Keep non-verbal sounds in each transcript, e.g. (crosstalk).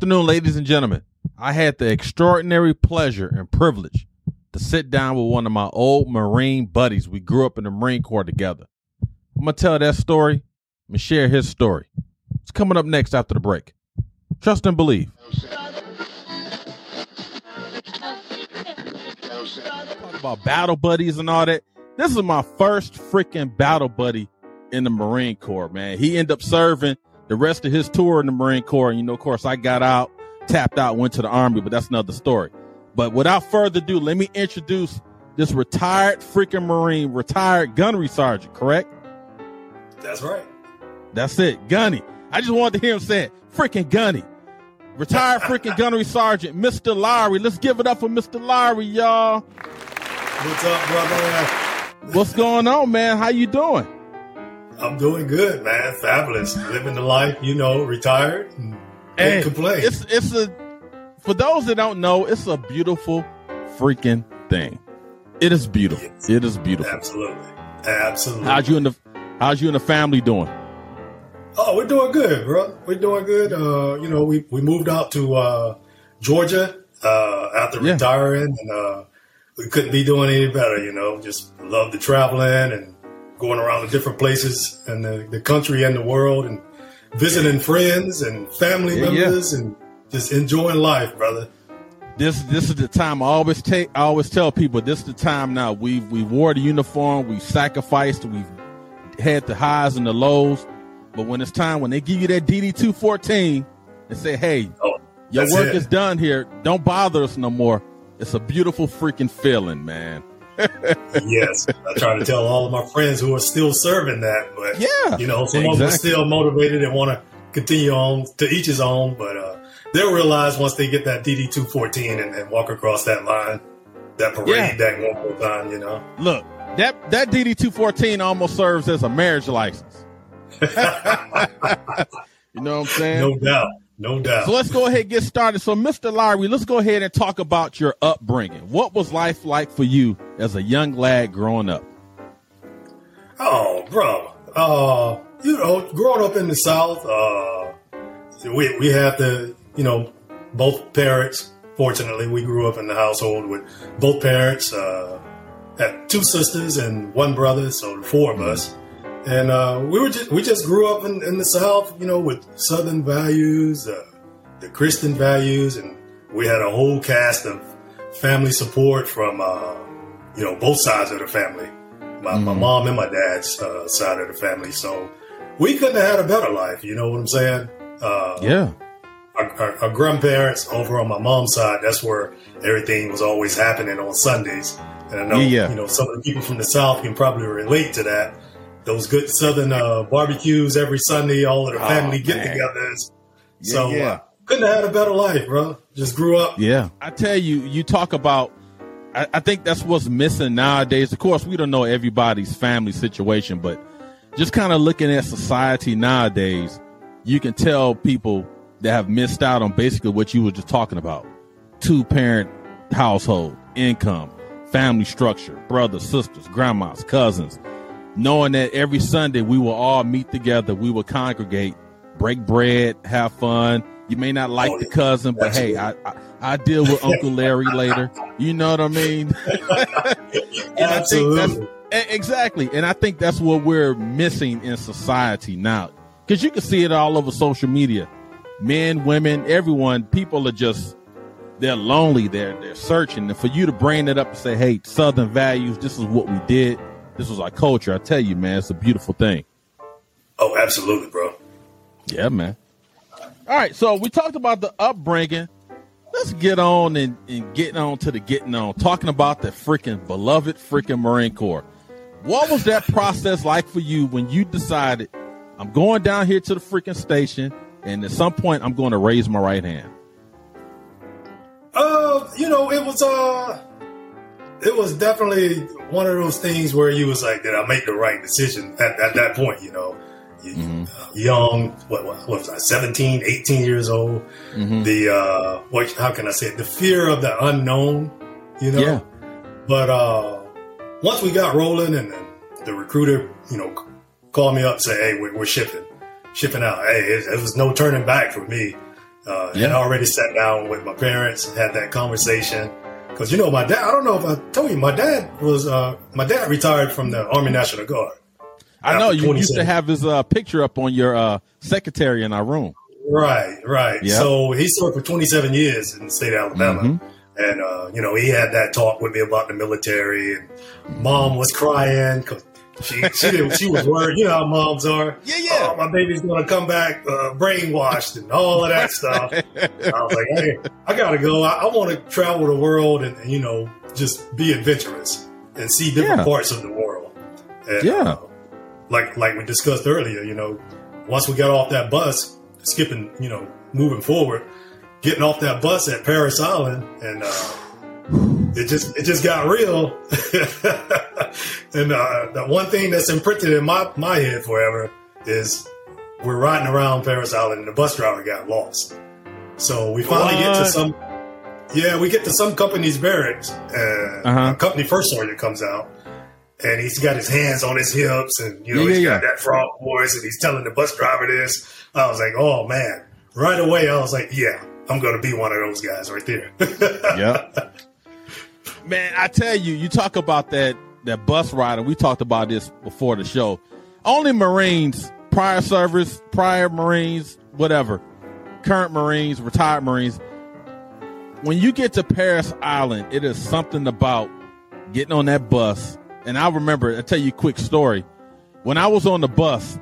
afternoon, ladies and gentlemen. I had the extraordinary pleasure and privilege to sit down with one of my old Marine buddies. We grew up in the Marine Corps together. I'm going to tell that story and share his story. It's coming up next after the break. Trust and believe. Talk about battle buddies and all that. This is my first freaking battle buddy in the Marine Corps, man. He ended up serving the rest of his tour in the Marine Corps. And, you know, of course, I got out, tapped out, went to the Army, but that's another story. But without further ado, let me introduce this retired freaking Marine, retired gunnery sergeant, correct? That's right. That's it. Gunny. I just wanted to hear him say it. Freaking Gunny. Retired freaking (laughs) gunnery sergeant, Mr. Lowery. Let's give it up for Mr. Lowery, y'all. What's up, brother? What's going on, man? How you doing? I'm doing good, man. Fabulous. Living the life, you know, retired and Hey, complain. It's it's a for those that don't know, it's a beautiful freaking thing. It is beautiful. Yes. It is beautiful. Absolutely. Absolutely. How's you and the how's you and the family doing? Oh, we're doing good, bro. We're doing good. Uh, you know, we, we moved out to uh, Georgia uh, after Yeah. retiring, and uh, we couldn't be doing any better. You know, just love the traveling and going around to different places in the, the country and the world, and visiting friends and family Yeah, yeah. members, and just enjoying life, brother. This this is the time I always take I always tell people this is the time now. We've we wore the uniform, we've sacrificed, we've had the highs and the lows. But when it's time when they give you that DD two fourteen and say, Hey, Oh, your work it. is done here, don't bother us no more. It's a beautiful freaking feeling, man. Yes, I try to tell all of my friends who are still serving that, but Yeah. you know, some of them are still motivated and want to continue on to each his own, but uh, they'll realize once they get that DD two fourteen and, and walk across that line, that parade Yeah. that one more time, you know. Look, that that DD two fourteen almost serves as a marriage license. (laughs) You know what I'm saying? no doubt, no doubt. So let's go ahead and get started. So, Mr. Lowery, let's go ahead and talk about your upbringing. What was life like for you as a young lad growing up? Oh, bro. Uh, you know, growing up in the South, uh, we, we have the, you know, both parents. Fortunately, we grew up in the household with both parents, uh, had two sisters and one brother, so the four of us. And, uh, we were just, we just grew up in, in the South, you know, with Southern values, uh, the Christian values, and we had a whole cast of family support from, uh, you know, both sides of the family my, my Mhm. mom and my dad's uh, side of the family. So we couldn't have had a better life. You know what I'm saying? Uh, Yeah. our, our, our grandparents over on my mom's side, that's where everything was always happening on Sundays. And I know, Yeah, yeah. you know, some of the people from the South can probably relate to that. Those good Southern uh, barbecues every Sunday, all of the Oh, family man. get-togethers. Yeah, so yeah. Uh, couldn't have had a better life, bro. Just grew up. Yeah. I tell you, you talk about, I, I think that's what's missing nowadays. Of course, we don't know everybody's family situation, but just kind of looking at society nowadays, you can tell people that have missed out on basically what you were just talking about two parent household, income, family structure, brothers, sisters, grandmas, cousins, knowing that every Sunday we will all meet together, we will congregate, break bread, have fun. You may not like Oh, the cousin, but hey, I, I I deal with Uncle Larry later. You know what I mean? (laughs) And I think that's- Absolutely. E- Exactly. And I think that's what we're missing in society now. Because you can see it all over social media. Men, women, everyone, people are just they're lonely, they're they're searching. And for you to bring it up and say, Hey, Southern values, this is what we did, this was our culture, I tell you, man, it's a beautiful thing. Oh, absolutely, bro. Yeah, man. All right, so we talked about the upbringing. Let's get on and, and getting on to the getting on, talking about the freaking beloved freaking Marine Corps. What was that process like for you when you decided I'm going down here to the freaking station and at some point I'm going to raise my right hand? Uh, you know, it was uh, it was definitely one of those things where you was like, did I make the right decision at, at that point? You know, you, Mhm. uh, young, what, what, what was I, 17, 18 years old. Mhm. The uh, what? How can I say it? The fear of the unknown. You know. Yeah. But uh, once we got rolling, and then the recruiter, you know, called me up, and say, "Hey, we're, we're shipping, shipping out." Hey, it, it was no turning back for me. Uh, yeah. I already sat down with my parents, had that conversation. Because you know, my dad. I don't know if I told you, my dad was. Uh, my dad retired from the Army National Guard. I know you used to have his uh, picture up on your uh, secretary in our room. Right, right. Yep. So he served for 27 years in the state of Alabama. Mm-hmm. And, uh, you know, he had that talk with me about the military. And mom was crying because she she didn't, she was worried. You know how moms are. Yeah, yeah. Oh, my baby's gonna come back uh, brainwashed and all of that stuff. (laughs) I was like, hey, I gotta go. I, I want to travel the world and, and, you know just be adventurous and see different yeah. parts of the world. And, yeah. Uh, like like we discussed earlier, you know, once we got off that bus, skipping, you know, moving forward, getting off that bus at Parris Island and. Uh, it just it just got real. (laughs) and uh, the one thing that's imprinted in my my head forever is we're riding around Parris Island and the bus driver got lost. So we finally what? get to some. Yeah, we get to some company's barracks, and uh-huh. a company first sergeant comes out, and he's got his hands on his hips, and you know yeah, he's yeah, got yeah. that frog voice, and he's telling the bus driver this. I was like, oh man! Right away, I was like, yeah, I'm going to be one of those guys right there. (laughs) yeah. Man, I tell you, you talk about that that bus rider. We talked about this before the show. Only Marines, prior service, prior Marines, whatever, current Marines, retired Marines. When you get to Parris Island, it is something about getting on that bus. And I remember, I'll tell you a quick story. When I was on the bus,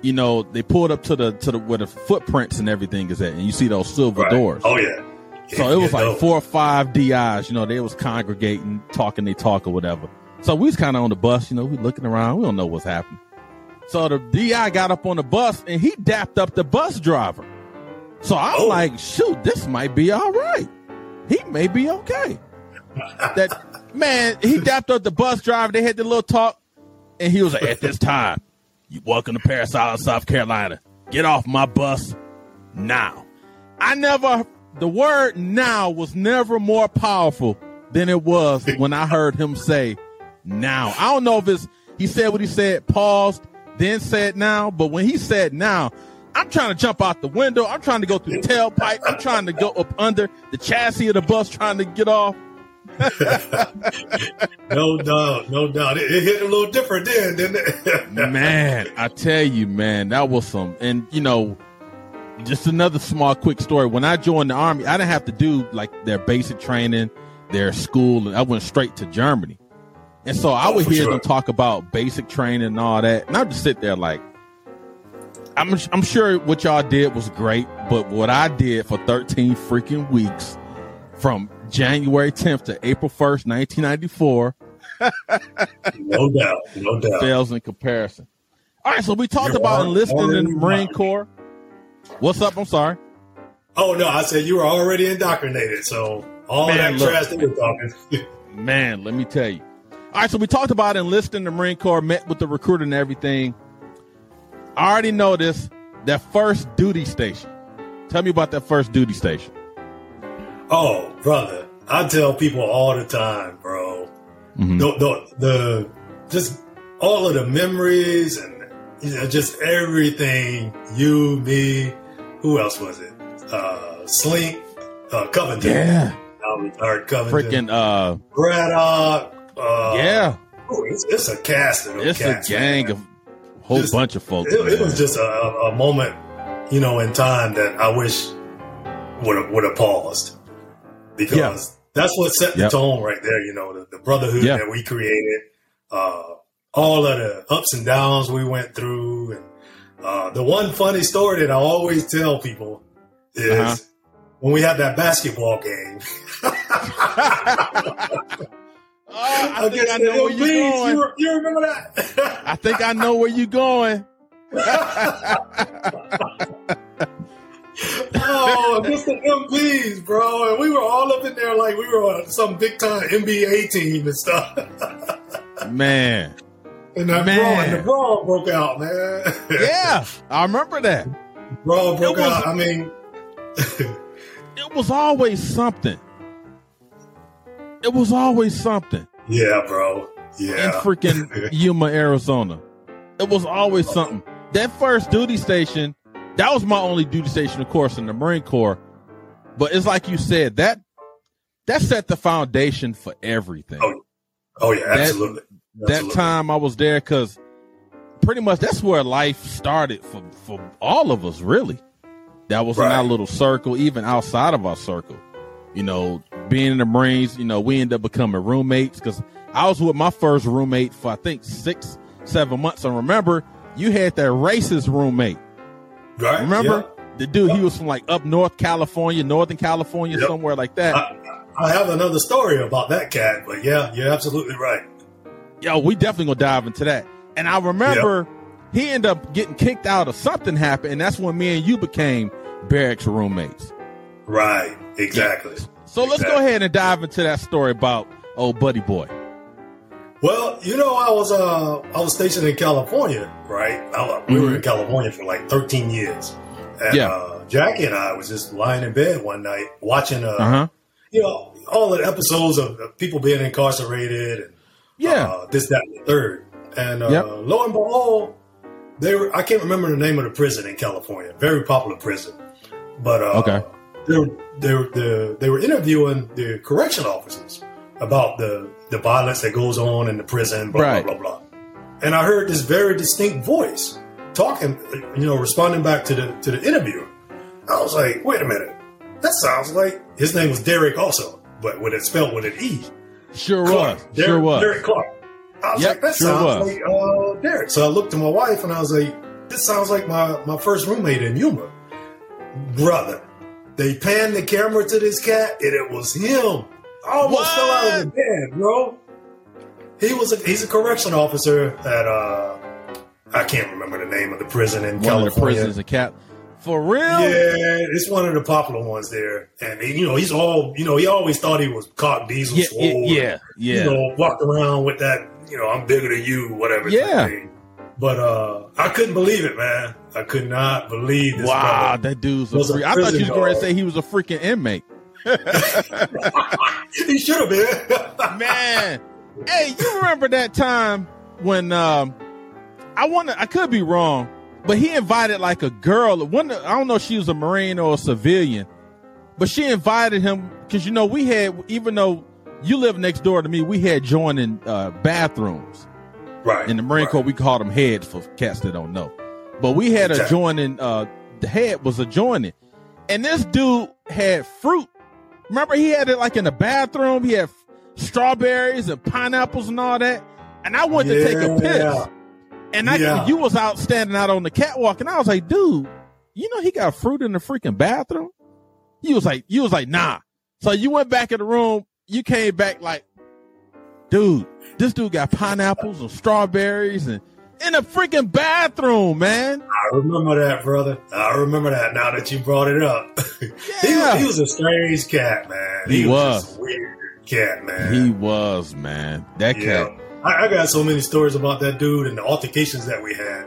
you know, they pulled up to the to the where the footprints and everything is at, and you see those silver right. doors. Oh yeah. So it (laughs) was like four or five DIs, you know, they was congregating, talking they talk or whatever. So we was kind of on the bus, you know, we looking around, we don't know what's happening. So the DI got up on the bus and he dapped up the bus driver. So I'm oh. like, shoot, this might be all right. He may be okay. that man, he dapped up the bus driver. They had the little talk, and he was like, at this time, you welcome to Parris Island, South Carolina. Get off my bus now. I never the word now was never more powerful than it was when I heard him say now. I don't know if it's he said what he said, paused, then said now, but when he said now, I'm trying to jump out the window. I'm trying to go through the tailpipe. I'm trying to go up under the chassis of the bus, trying to get off. (laughs) no doubt, no doubt. It, it, hit a little different then, didn't it? (laughs) man, I tell you, man, that was some. And you know, just another small quick story. When I joined the army, I didn't have to do like their basic training, their school, and I went straight to Germany. And so I oh, would hear sure. them talk about basic training and all that, and I'd just sit there like, I'm I'm sure what y'all did was great, but what I did for 13 freaking weeks, from January 10th to April 1st, 1994, (laughs) no doubt, no doubt, fails in comparison. All right, so we talked You're about enlisting in the Marine Corps. What's up? I'm sorry. Oh no, I said you were already indoctrinated. So all man, that look, trash that we're talking. (laughs) man, let me tell you. All right, so we talked about enlisting the Marine Corps, met with the recruiter and everything. I already know this. That first duty station. Tell me about that first duty station. Oh, brother, I tell people all the time, bro. Mm-hmm. The, the, the just all of the memories and you know, just everything. You, me, who else was it? Uh, Slink, uh, Covington. Yeah. Retired Covington. Freaking, uh, Braddock. Uh, yeah. Oh, it's, it's, a cast of It's cats, a gang man. of a whole just, bunch of folks. It, it was just a, a, moment, you know, in time that I wish would have would have paused because yeah. that's what set the yep. tone right there. You know, the, the brotherhood yeah. that we created. Uh, all of the ups and downs we went through. And uh, the one funny story that I always tell people is uh-huh. when we had that basketball game. (laughs) Oh, I think I know where you're going. You, you, remember that? I think I know where you're going. (laughs) oh, just the MPs, bro. And we were all up in there like we were on some big time NBA team and stuff. (laughs) Man. And that man. brawl, and the brawl broke out, man. (laughs) yeah, I remember that. Brawl broke was, out. I mean, (laughs) it was always something. It was always something. Yeah, bro. Yeah. In freaking (laughs) Yuma, Arizona. It was always something. That first duty station, that was my only duty station, of course, in the Marine Corps. But it's like you said that that set the foundation for everything. Oh, oh yeah. That, absolutely. That time I was there because pretty much that's where life started for for all of us, really. That was right. in our little circle, even outside of our circle. You know, being in the Marines, you know, we ended up becoming roommates because I was with my first roommate for I think six, seven months. And remember, you had that racist roommate. Right. Remember? Yeah. The dude, he was from like up North California, Northern California, yep. somewhere like that. I, I, have another story about that cat, but yeah, you're absolutely right. Yo, we definitely gonna dive into that. And I remember yep. he ended up getting kicked out or something happened, and that's when me and you became barracks roommates. Right, exactly. Yeah. So let's go ahead and dive into that story about old buddy boy. Well, you know, I was uh I was stationed in California, right? I, we mm-hmm. were in California for like 13 years. And yeah. uh, Jackie and I was just lying in bed one night watching uh uh-huh. you know, all the episodes of, people being incarcerated and yeah, uh, this, that, and the third. And uh, yep. lo and behold, they were I can't remember the name of the prison in California. Very popular prison. But uh okay. they were, they were, they were interviewing the correction officers about the the violence that goes on in the prison, blah right. blah blah blah. And I heard this very distinct voice talking, you know, responding back to the to the interviewer. I was like, wait a minute, that sounds like his name was Derek also, but with it spelled with an E. Sure Clark. was. Derek, sure was. Derek Clark. I was yep, like, that sure sounds was. like uh, Derek. So I looked at my wife and I was like, this sounds like my, my first roommate in Yuma. Brother. They panned the camera to this cat and it was him. I almost what? fell out of the bed, bro. He was a, he's a correction officer at uh I can't remember the name of the prison in one California. Of the prisons, a cap. For real? Yeah, it's one of the popular ones there. And he, you know, he's all you know. He always thought he was cock diesel, yeah, swole, yeah, yeah. You know, walked around with that. You know, I'm bigger than you, whatever. Yeah. But uh I couldn't believe it, man. I could not believe this. Wow, that dude's a freak. I thought you was going to say he was a freaking inmate. (laughs) he should have been. (laughs) (laughs) Man, hey, you remember that time when um, I want to? I could be wrong, but he invited like a girl. One, I don't know if she was a marine or a civilian, but she invited him because you know we had even though you live next door to me, we had joining uh, bathrooms. Right. In the Marine right. Corps, we called them heads for cats that don't know. But we had exactly. a joining. Uh, the head was a joining, and this dude had fruit Remember, he had it like in the bathroom. He had strawberries and pineapples and all that. And I went yeah. to take a piss. And I, yeah. you was out standing out on the catwalk, and I was like, dude, you know he got fruit in the freaking bathroom. He was like, you was like, nah. So you went back in the room. You came back like, dude, this dude got pineapples and strawberries and in a freaking bathroom, man. I remember that, brother. I remember that now that you brought it up. (laughs) Yeah. he, he, was a strange cat, man. He, he was, was weird cat, man. He was, man. That yeah. cat. I, I, got so many stories about that dude and the altercations that we had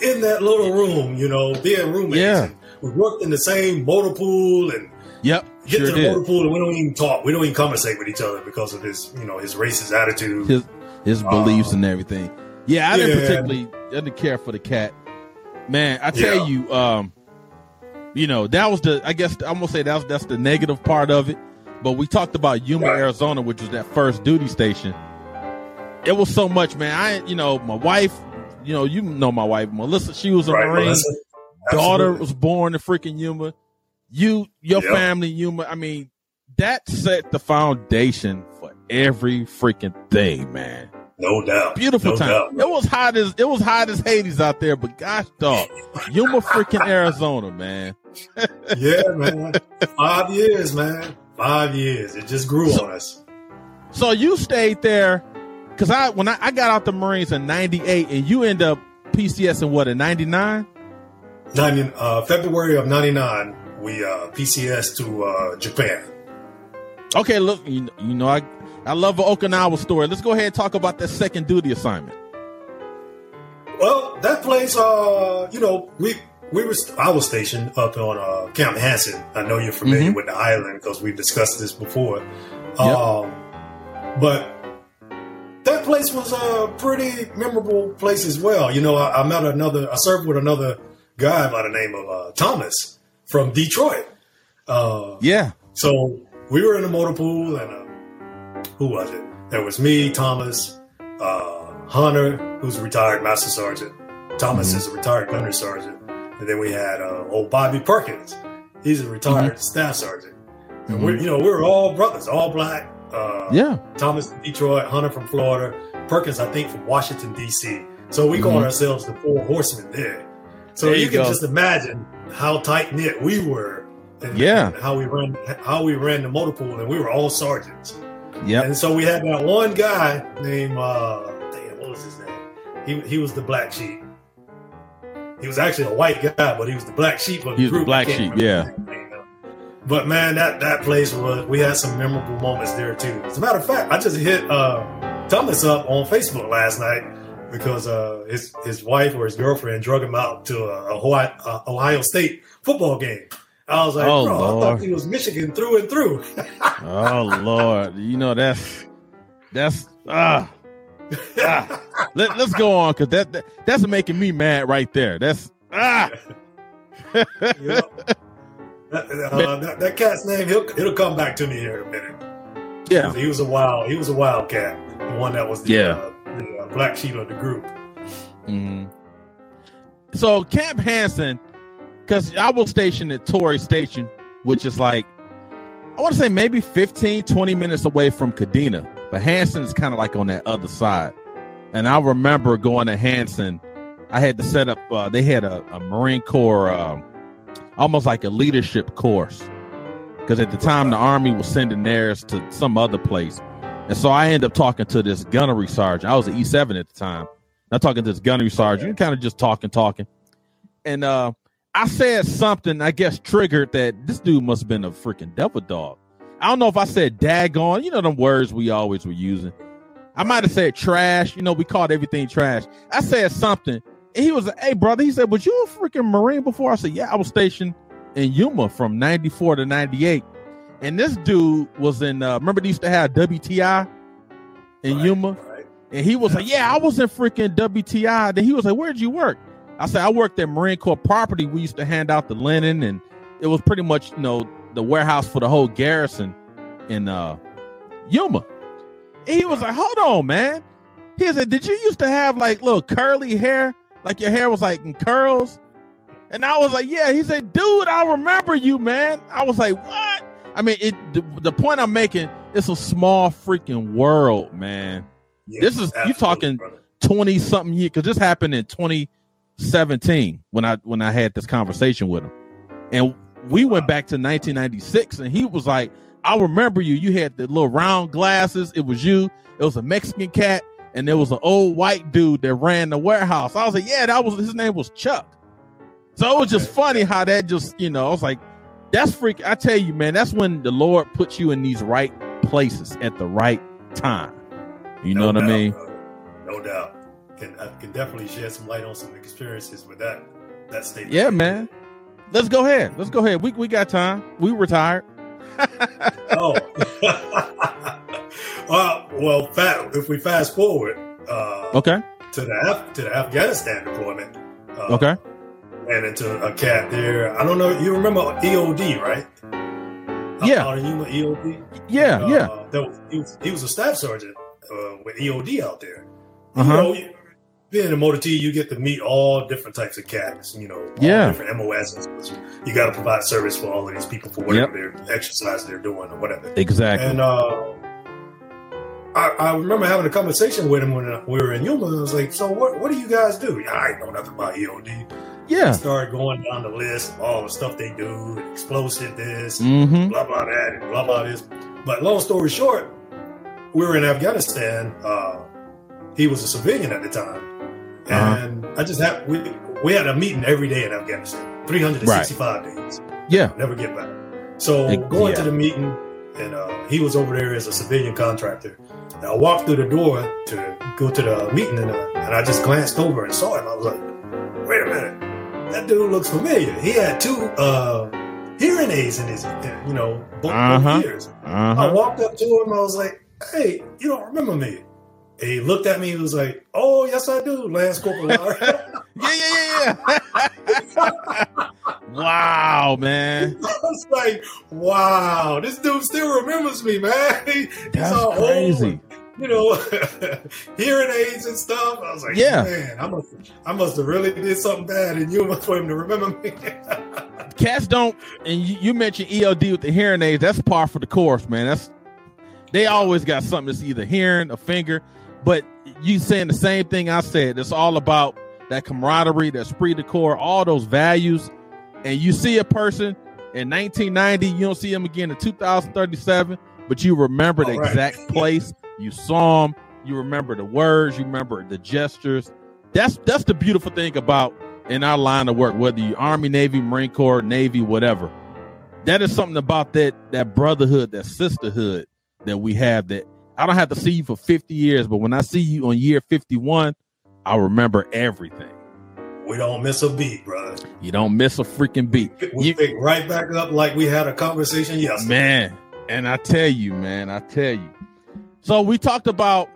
in that little room, you know, being roommates. Yeah. We worked in the same motor pool and Yep. Get sure to the did. motor pool and we don't even talk. We don't even conversate with each other because of his, you know, his racist attitude. His, his beliefs and everything. Yeah, I didn't particularly I didn't care for the cat. Man, I tell yeah. you, um, you know, that was the I guess I'm gonna say that's that's the negative part of it. But we talked about Yuma, right. Arizona, which was that first duty station. It was so much, man. I you know, my wife, you know, you know my wife, Melissa, she was a right, Marine. Daughter was born in freaking Yuma. You your yep. family, Yuma. I mean, that set the foundation for every freaking thing, man. No doubt. Beautiful no time. Doubt. It was hot as it was hot as Hades out there, but gosh dog. Yuma freaking Arizona, man. (laughs) yeah, man. Five years, man. Five years. It just grew so, on us. So you stayed there because I when I, I, got out the Marines in '98, and you end up PCS in what in '99? 90, uh, February of '99, we uh, PCS to uh, Japan. Okay, look, you, you know I I love an Okinawa story. Let's go ahead and talk about that second duty assignment. Well, that place, uh, you know, we we were I was stationed up on uh, Camp Hansen. I know you're familiar mm-hmm. with the island because we've discussed this before. Yep. Um, but that place was a pretty memorable place as well. You know, I, I met another. I served with another guy by the name of uh, Thomas from Detroit. Uh, yeah. So we were in the motor pool, and uh, who was it? There was me, Thomas, uh, Hunter, who's a retired master sergeant. Thomas mm-hmm. is a retired gunner sergeant, and then we had uh, old Bobby Perkins. He's a retired mm-hmm. staff sergeant. And mm-hmm. we're, you know, we were all brothers, all black. Uh, yeah. Thomas from Detroit, Hunter from Florida, Perkins, I think, from Washington D.C. So we called mm-hmm. ourselves the Four Horsemen there. So there you, you can just imagine how tight knit we were. And, yeah. And how we ran how we ran the motor pool, and we were all sergeants. Yeah. And so we had that one guy named uh, damn, what was his name? He he was the black sheep. He was actually a white guy, but he was the black sheep of the he was group. The black sheep, yeah. But man, that that place was we had some memorable moments there too. As a matter of fact, I just hit uh, Thomas up on Facebook last night because uh, his his wife or his girlfriend drug him out to a, Ohio, a Ohio State football game. I was like, oh, bro, Lord. I thought he was Michigan through and through. oh Lord, you know that's that's ah. ah. Let, us go on because that, that, that's making me mad right there. That's ah. (laughs) that, uh, that, that, cat's name he'll it'll come back to me here in a minute. Yeah, he was a wild he was a wild cat, the one that was the, yeah. Uh, the uh, black sheep of the group. Mm-hmm. So Camp Hansen, because I was stationed at Torii Station, which is like I want to say maybe 15, 20 minutes away from Kadena, but Hansen is kind of like on that other side. And I remember going to Hansen. I had to set up. Uh, they had a, a Marine Corps, um, almost like a leadership course, because at the time the Army was sending theirs to some other place. And so I ended up talking to this gunnery sergeant. I was an E7 at the time. I'm talking to this gunnery sergeant, kind of just talking, talking. And uh, I said something, I guess, triggered that this dude must have been a freaking devil dog. I don't know if I said daggone, you know, them words we always were using. I might have said trash. You know, we called everything trash. I said something. He was like, hey, brother. He said, was you a freaking Marine before? I said, yeah, I was stationed in Yuma from 94 to 98. And this dude was in. Uh, remember they used to have WTI in right, Yuma, right. and he was like, "Yeah, I was in freaking WTI." Then he was like, "Where'd you work?" I said, "I worked at Marine Corps Property. We used to hand out the linen, and it was pretty much you know the warehouse for the whole garrison in uh, Yuma." And he was like, "Hold on, man." He said, "Did you used to have like little curly hair, like your hair was like in curls?" And I was like, "Yeah." He said, "Dude, I remember you, man." I was like, "What?" I mean, it. The, the point I'm making, it's a small freaking world, man. Yes, this is you talking twenty something years because this happened in 2017 when I when I had this conversation with him, and we went back to 1996, and he was like, "I remember you. You had the little round glasses. It was you. It was a Mexican cat, and there was an old white dude that ran the warehouse." I was like, "Yeah, that was his name was Chuck." So it was just funny how that just you know I was like, that's freak. I tell you, man, that's when the Lord puts you in these right places at the right time. You no know what doubt, I mean? No doubt. Can I can definitely shed some light on some experiences with that that statement. Yeah, man. Let's go ahead. Let's go ahead. We we got time. We retired. (laughs) oh. (laughs) uh, well, if we fast forward, uh, okay, to the Af- to the Afghanistan deployment. Uh, okay ran into a cat there. I don't know. You remember EOD, right? Yeah. Are you EOD? Yeah, uh, yeah. Was, he, was, he, was, a staff sergeant uh, with EOD out there. Uh-huh. You know, being a motor T, you get to meet all different types of cats. You know, yeah, different MOSs. You got to provide service for all of these people for whatever yep. exercise they're doing or whatever. Exactly. And uh, I, I, remember having a conversation with him when we were in Yuma. I was like, "So what? What do you guys do?" I know nothing about EOD. Yeah. Started going down the list of all the stuff they do, explosive this, mm-hmm. blah blah that, and blah blah this. But long story short, we were in Afghanistan. Uh, he was a civilian at the time, uh-huh. and uh-huh. I just had we we had a meeting every day in Afghanistan, three hundred and sixty-five right. days. Yeah, never get back. So it, going yeah. to the meeting, and uh, he was over there as a civilian contractor. And I walked through the door to go to the meeting, and, uh, and I just glanced over and saw him. I was like, "Wait a minute." that dude looks familiar. He had two uh, hearing aids in his, you know, both, uh-huh. ears. Uh-huh. I walked up to him. I was like, "Hey, you don't remember me?" And he looked at me. He was like, "Oh, yes, I do, Lance Corporal." (laughs) Yeah, yeah, yeah, yeah. (laughs) wow, man. (laughs) I was like, wow, this dude still remembers me, man. (laughs) That's all crazy. old, you know, (laughs) hearing aids and stuff. I was like, Yeah. man, I must, I must have really did something bad in you for him to remember me. Cats don't, and you, you mentioned EOD with the hearing aids. That's par for the course, man. That's they always got something that's either hearing, a finger, but you saying the same thing I said. It's all about that camaraderie, that esprit de corps, all those values. And you see a person in 1990, you don't see him again in 2037, but you remember the right. exact place you saw him. You remember the words, you remember the gestures. That's that's the beautiful thing about in our line of work, whether you Army, Navy, Marine Corps, Navy, whatever. That is something about that that brotherhood, that sisterhood that we have. That I don't have to see you for 50 years, but when I see you on year 51, I remember everything. We don't miss a beat, brother. You don't miss a freaking beat. We You- pick right back up like we had a conversation yesterday. Man, and I tell you, man, I tell you. So we talked about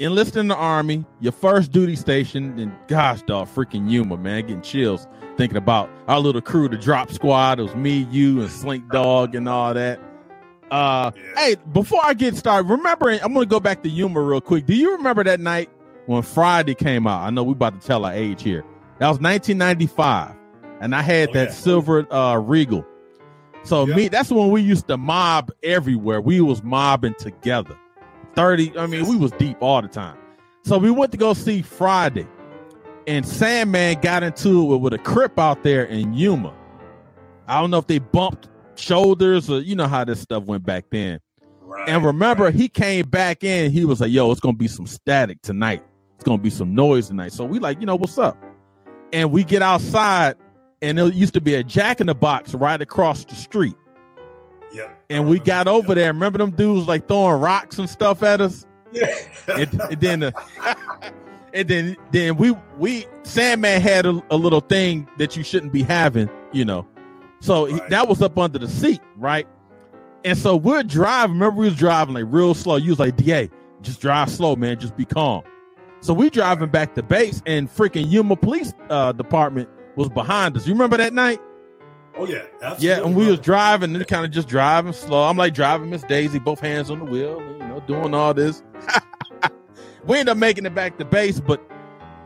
enlisting in the army, your first duty station, and gosh, dog, freaking Yuma, man, getting chills thinking about our little crew, the drop squad. It was me, you, and Slink Dog, and all that. Uh, Yeah. hey, before I get started, remember, I'm gonna go back to Yuma real quick. Do you remember that night when Friday came out? I know we about to tell our age here. That was 1995, and I had Oh, that yeah. silver uh regal. So Yeah. me, that's when we used to mob everywhere. We was mobbing together. 30, I mean, we was deep all the time. So we went to go see Friday. And Sandman got into it with, a crip out there in Yuma. I don't know if they bumped shoulders or you know how this stuff went back then. Right. And remember, he came back in. He was like, "Yo, it's gonna be some static tonight. It's gonna be some noise tonight." So we like, you know, what's up? And we get outside, and there used to be a Jack in the Box right across the street. yeah. And we got over there. Remember them dudes like throwing rocks and stuff at us? Yeah. and, and then uh, and then then we we Sandman had a, a little thing that you shouldn't be having, you know. So he- that was up under the seat, right? And so we're driving. Remember, we was driving like real slow. You was like, "Da, just drive slow, man. Just be calm." So we driving back to base, and freaking Yuma Police uh, Department was behind us. You remember that night? oh yeah. Absolutely, Yeah, and we was driving and kind of just driving slow. I'm like driving Miss Daisy, both hands on the wheel, and, you know, doing all this. (laughs) we ended up making it back to base, but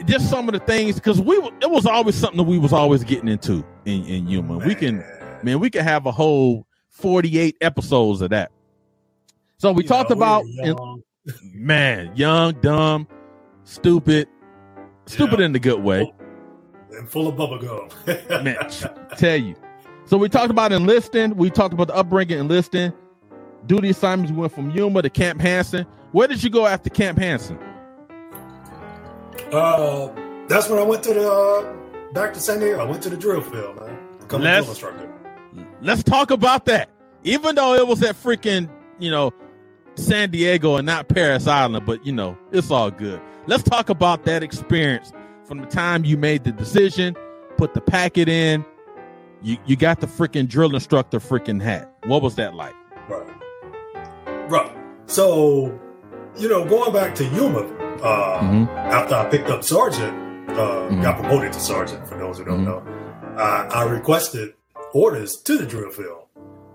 just some of the things because we it was always something that we was always getting into in in Yuma. We can Man. man, we can have a whole 48 episodes of that. So we You talked know, about young. man, young, dumb, stupid, stupid Yeah. in the good way. and full of bubble gum. (laughs) man, (laughs) tell you. So we talked about enlisting. We talked about the upbringing, enlisting, duty assignments. We went from Yuma to Camp Hansen. Where did you go after Camp Hansen? Uh, that's when I went to the uh, back to San Diego. I went to the drill field, man. Become Let's- drill instructor. Let's talk about that. Even though it was at freaking, you know, San Diego and not Parris Island, but you know, it's all good. Let's talk about that experience from the time you made the decision, put the packet in, you you got the freaking drill instructor freaking hat. What was that like? Right. Right. So, you know, going back to Yuma, uh, Mhm. after I picked up sergeant, uh, Mhm. got promoted to sergeant. For those who don't Mhm. know, uh, I requested orders to the drill field,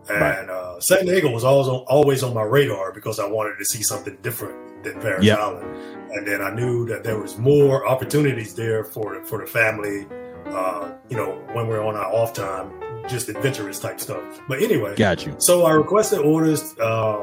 and Right. uh, San Diego was always on, always on my radar because I wanted to see something different than Parris Yeah. Island, and then I knew that there was more opportunities there for for the family. Uh, you know, when we're on our off time, just adventurous type stuff. But anyway, Got you. so I requested orders uh,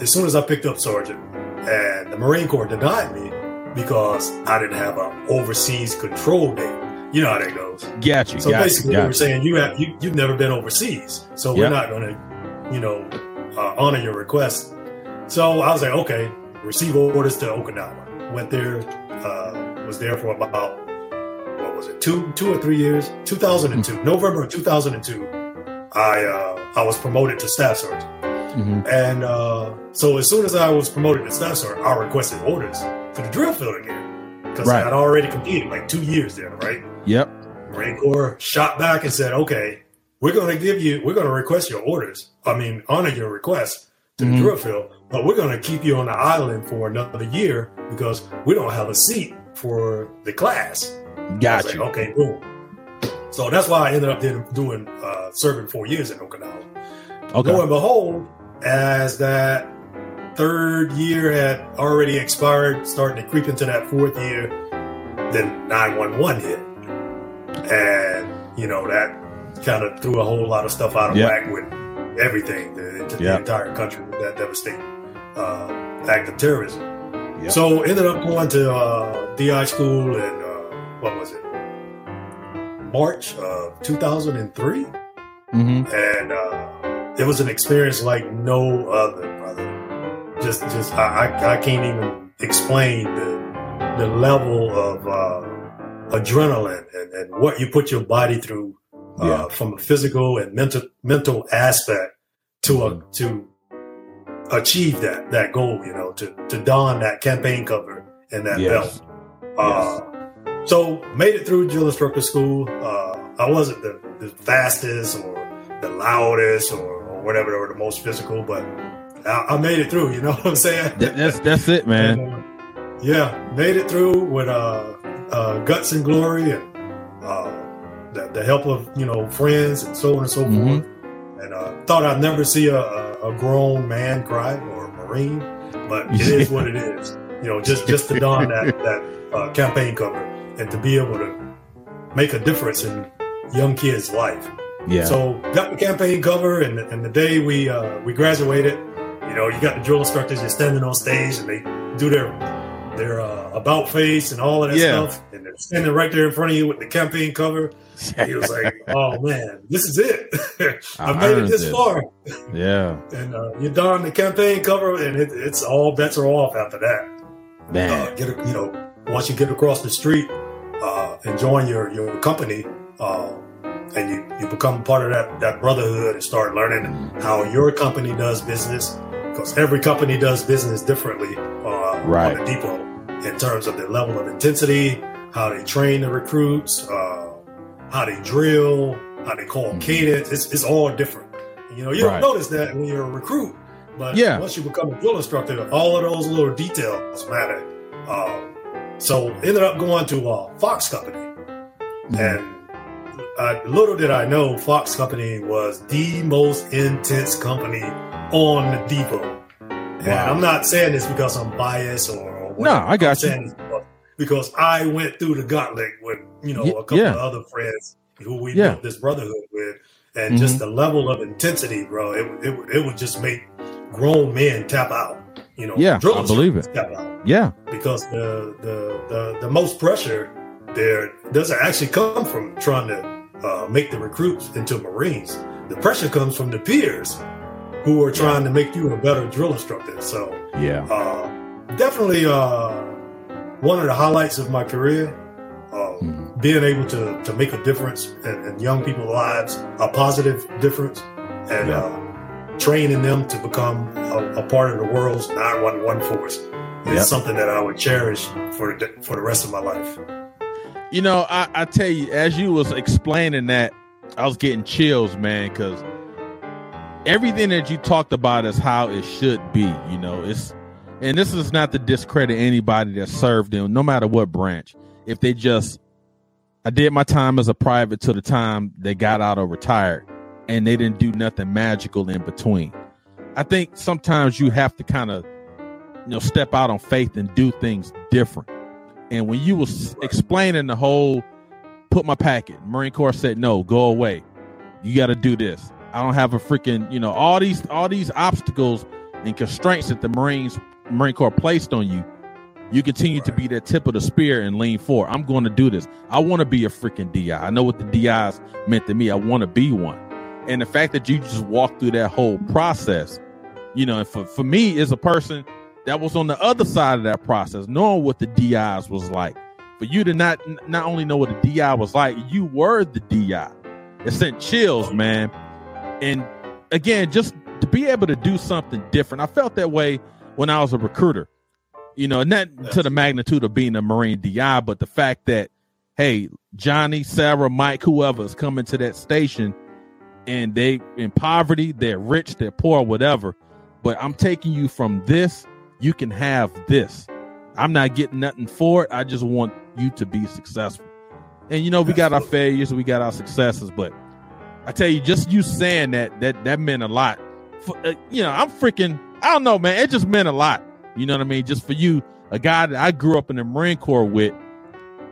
as soon as I picked up sergeant, and the Marine Corps denied me because I didn't have an overseas control date. You know how that goes. Got you. So got basically, you. they were saying you have you, you've never been overseas, so we're not going to, you know, uh, honor your request. So I was like, okay, receive orders to Okinawa. Went there, uh, was there for about what was it, two two or three years? 2002, November of 2002. I uh, I was promoted to staff sergeant. Mhm. And uh, so as soon as I was promoted to staff sergeant, I requested orders for the drill field again because Right. I had already completed like two years there, right? Yep. Marine Corps shot back and said, "Okay, we're going to give you, we're going to request your orders. I mean, honor your request to Mhm. the drill field, but we're going to keep you on the island for another year because we don't have a seat for the class. Got you. Like, okay, boom. So that's why I ended up doing uh, serving four years in Okinawa. Okay. Lo and behold, as that third year had already expired, starting to creep into that fourth year, then 911 hit. And, you know, that kind of threw a whole lot of stuff out of yep. whack with everything, the, the yep. entire country, with that devastating uh, act of terrorism. Yep. So ended up going to uh, DI school in, uh, what was it, March of 2003. Mm-hmm. And uh, it was an experience like no other, brother. Just, just I, I, I can't even explain the the level of uh, adrenaline and, and, what you put your body through uh, yeah. from a physical and mental mental aspect to a, mm-hmm. to achieve that that goal. You know, to to don that campaign cover and that yes. belt. Uh, yes. So made it through drill instructor school. Uh, I wasn't the, the, fastest or the loudest or, or whatever or the most physical, but I, I, made it through. You know (laughs) what I'm saying? That's that's it, man. and, uh, yeah, made it through with uh, uh, guts and glory and uh, the, the, help of you know friends and so on and so mm-hmm. forth. And uh, thought I'd never see a, a, grown man cry or a marine, but it is what it is. You know, just just to don that (laughs) that uh, campaign cover and to be able to make a difference in young kids' life. Yeah. So got the campaign cover, and, and the day we uh, we graduated, you know, you got the drill instructors, you're standing on stage, and they do their their uh, about face and all of that yeah. stuff, and they're standing right there in front of you with the campaign cover. he was like, (laughs) "Oh man, this is it! (laughs) I've made it this far." Yeah, and uh, you don the campaign cover, and it, it's all bets are off after that. Man, uh, get you know, once you get across the street, uh, and join your your company, uh, and you you become part of that that brotherhood and start learning how your company does business because every company does business differently uh, right. on the depot in terms of their level of intensity, how they train the recruits, uh, how they drill, how they call mm-hmm. cadence. It's, it's all different. You know, you right. don't notice that when you're a recruit, but yeah. once you become a drill instructor, all of those little details matter. Um, so ended up going to uh, Fox Company, mm-hmm. and uh, little did I know, Fox Company was the most intense company on the depot. And wow. I'm not saying this because I'm biased or, or no, I got I'm you. Because I went through the gauntlet with you know a couple yeah. of other friends who we yeah. built this brotherhood with, and mm-hmm. just the level of intensity, bro. It, it it would just make grown men tap out. You know, yeah, I believe it. Tap out. Yeah, because the the the, the most pressure there doesn't actually come from trying to uh, make the recruits into Marines. The pressure comes from the peers who are trying to make you a better drill instructor. So yeah, uh, definitely uh, one of the highlights of my career. Uh, mm-hmm. Being able to, to make a difference in, in, young people's lives, a positive difference, and yeah. Uh, training them to become a, a, part of the world's 911 force is yep. something that I would cherish for the, for the rest of my life. You know, I, I tell you, as you was explaining that, I was getting chills, man, because everything that you talked about is how it should be. You know, it's and this is not to discredit anybody that served them, no matter what branch. If they just, I did my time as a private to the time they got out or retired, and they didn't do nothing magical in between. I think sometimes you have to kind of, you know, step out on faith and do things different. And when you was explaining the whole, put my packet, Marine Corps said no, go away. You got to do this. I don't have a freaking, you know, all these all these obstacles and constraints that the Marines Marine Corps placed on you. You continue right. to be that tip of the spear and lean forward. I'm going to do this. I want to be a freaking DI. I know what the DIs meant to me. I want to be one. And the fact that you just walked through that whole process, you know, for, for me as a person that was on the other side of that process, knowing what the DIs was like, for you to not not only know what the DI was like, you were the DI. It sent chills, man and again, just to be able to do something different. I felt that way when I was a recruiter. You know, not to the magnitude of being a Marine DI, but the fact that, hey, Johnny, Sarah, Mike, whoever is coming to that station and they in poverty, they're rich, they're poor, whatever. But I'm taking you from this, you can have this. I'm not getting nothing for it. I just want you to be successful. And you know, we got our failures, we got our successes, but I tell you, just you saying that that that meant a lot. For, uh, you know, I'm freaking. I don't know, man. It just meant a lot. You know what I mean? Just for you, a guy that I grew up in the Marine Corps with,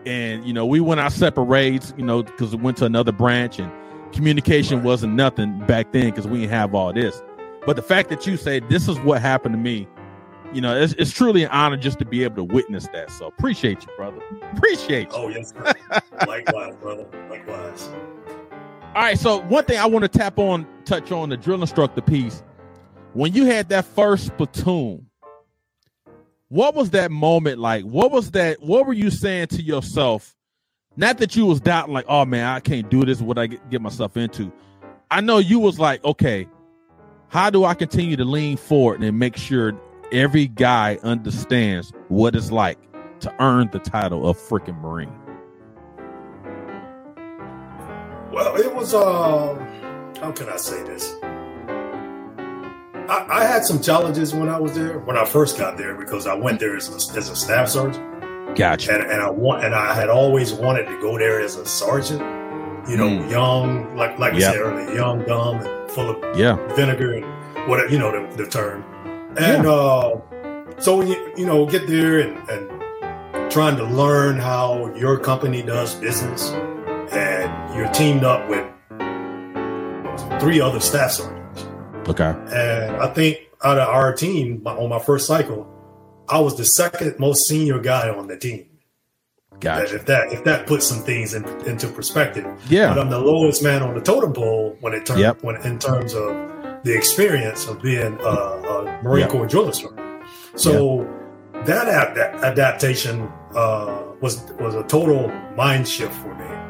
and you know, we went our separate ways. You know, because we went to another branch, and communication right. wasn't nothing back then because we didn't have all this. But the fact that you say this is what happened to me, you know, it's, it's truly an honor just to be able to witness that. So appreciate you, brother. Appreciate you. Oh yes, (laughs) likewise, brother. Likewise. All right, so one thing I want to tap on, touch on the drill instructor piece. When you had that first platoon, what was that moment like? What was that? What were you saying to yourself? Not that you was doubting, like, oh man, I can't do this. What I get, get myself into? I know you was like, okay, how do I continue to lean forward and make sure every guy understands what it's like to earn the title of freaking Marine? Well, it was, uh, how can I say this? I, I, had some challenges when I was there, when I first got there, because I went there as a, as a staff sergeant. Gotcha. And, and I want, and I had always wanted to go there as a sergeant. You know, mm. young, like like yep. you said earlier, young, dumb, and full of yeah. vinegar and whatever you know the, the term. And yeah. uh, so when you you know get there and, and trying to learn how your company does business, and you're teamed up with three other staff sergeants. Okay. And I think out of our team on my first cycle, I was the second most senior guy on the team. Gotcha. If that if that puts some things in, into perspective, yeah. But I'm the lowest man on the totem pole when it turns yep. when in terms of the experience of being a, a Marine yep. Corps drill instructor. So yep. that, ad- that adaptation uh, was was a total mind shift for me.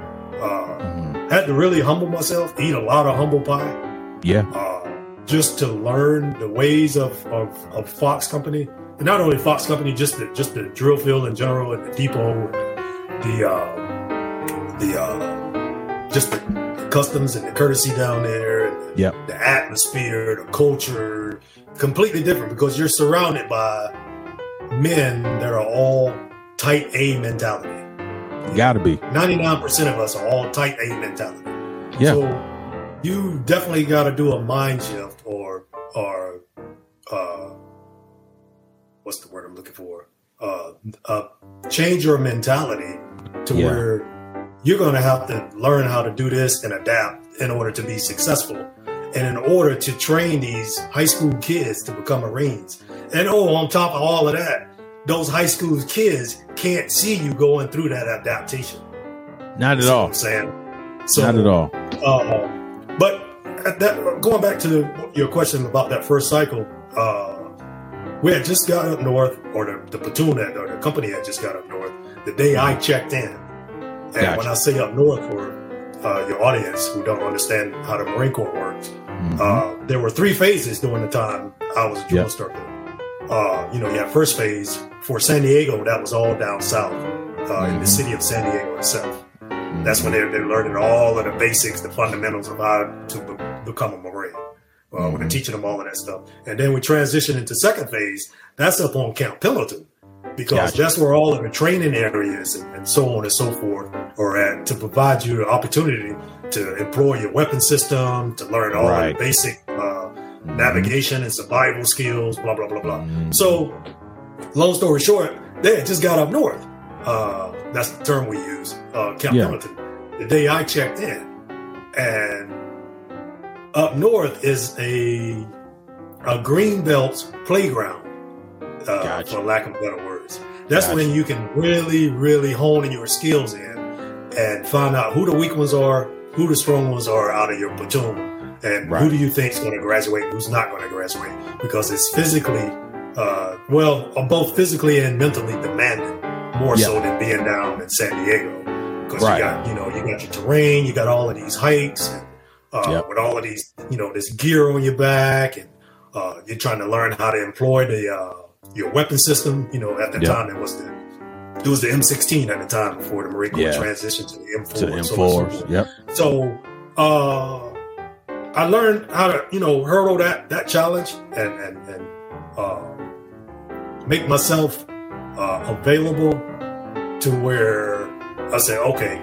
Had to really humble myself, eat a lot of humble pie. Yeah. Uh, just to learn the ways of, of, of, Fox Company, and not only Fox Company, just the just the drill field in general, and the depot, and the uh, the uh, just the customs and the courtesy down there, yeah, the atmosphere, the culture, completely different because you're surrounded by men that are all type A mentality. Got to be. 99% of us are all type A mentality. Yeah. So you definitely got to do a mind shift or, or, uh, what's the word I'm looking for? Uh, uh, change your mentality to yeah. where you're going to have to learn how to do this and adapt in order to be successful and in order to train these high school kids to become Marines. And oh, on top of all of that, those high school kids can't see you going through that adaptation. Not at all. I'm saying. So, Not at all. Uh, but that, going back to your question about that first cycle, uh, we had just got up north, or the, the platoon had, or the company had just got up north the day I checked in. And gotcha. when I say up north for uh, your audience who don't understand how the Marine Corps works, mm-hmm. uh, there were three phases during the time I was a drill yep. instructor. Uh, you know, you had first phase, for San Diego, that was all down south uh, mm-hmm. in the mm-hmm. city of San Diego itself. Mm-hmm. That's when they're, they're learning all of the basics, the fundamentals of how to be- become a Marine. Uh, mm-hmm. When they're teaching them all of that stuff. And then we transition into second phase. That's up on Camp Pendleton because gotcha. that's where all of the training areas and, and, so on and so forth are at to provide you the opportunity to employ your weapon system, to learn all right. the basic uh, mm-hmm. navigation and survival skills, blah, blah, blah, blah. Mm-hmm. So long story short, they had just got up north. Uh, that's the term we use, uh, Camp yeah. Pendleton. The day I checked in, and up north is a a green belt playground, uh, gotcha. for lack of better words. That's gotcha. when you can really, really hone in your skills in and find out who the weak ones are, who the strong ones are out of your platoon, and right. who do you think is going to graduate, who's not going to graduate, because it's physically uh, well, both physically and mentally demanding, more yep. so than being down in San Diego. Because right. you got, you know, you got your terrain, you got all of these hikes, and, uh, yep. with all of these, you know, this gear on your back, and uh, you're trying to learn how to employ the uh, your weapon system. You know, at the yep. time it was the it was the M16 at the time before the Marine Corps yeah. transitioned to the M4. To the M4, so yep. So uh, I learned how to, you know, hurdle that that challenge and and and uh, make myself uh, available to where I say, okay,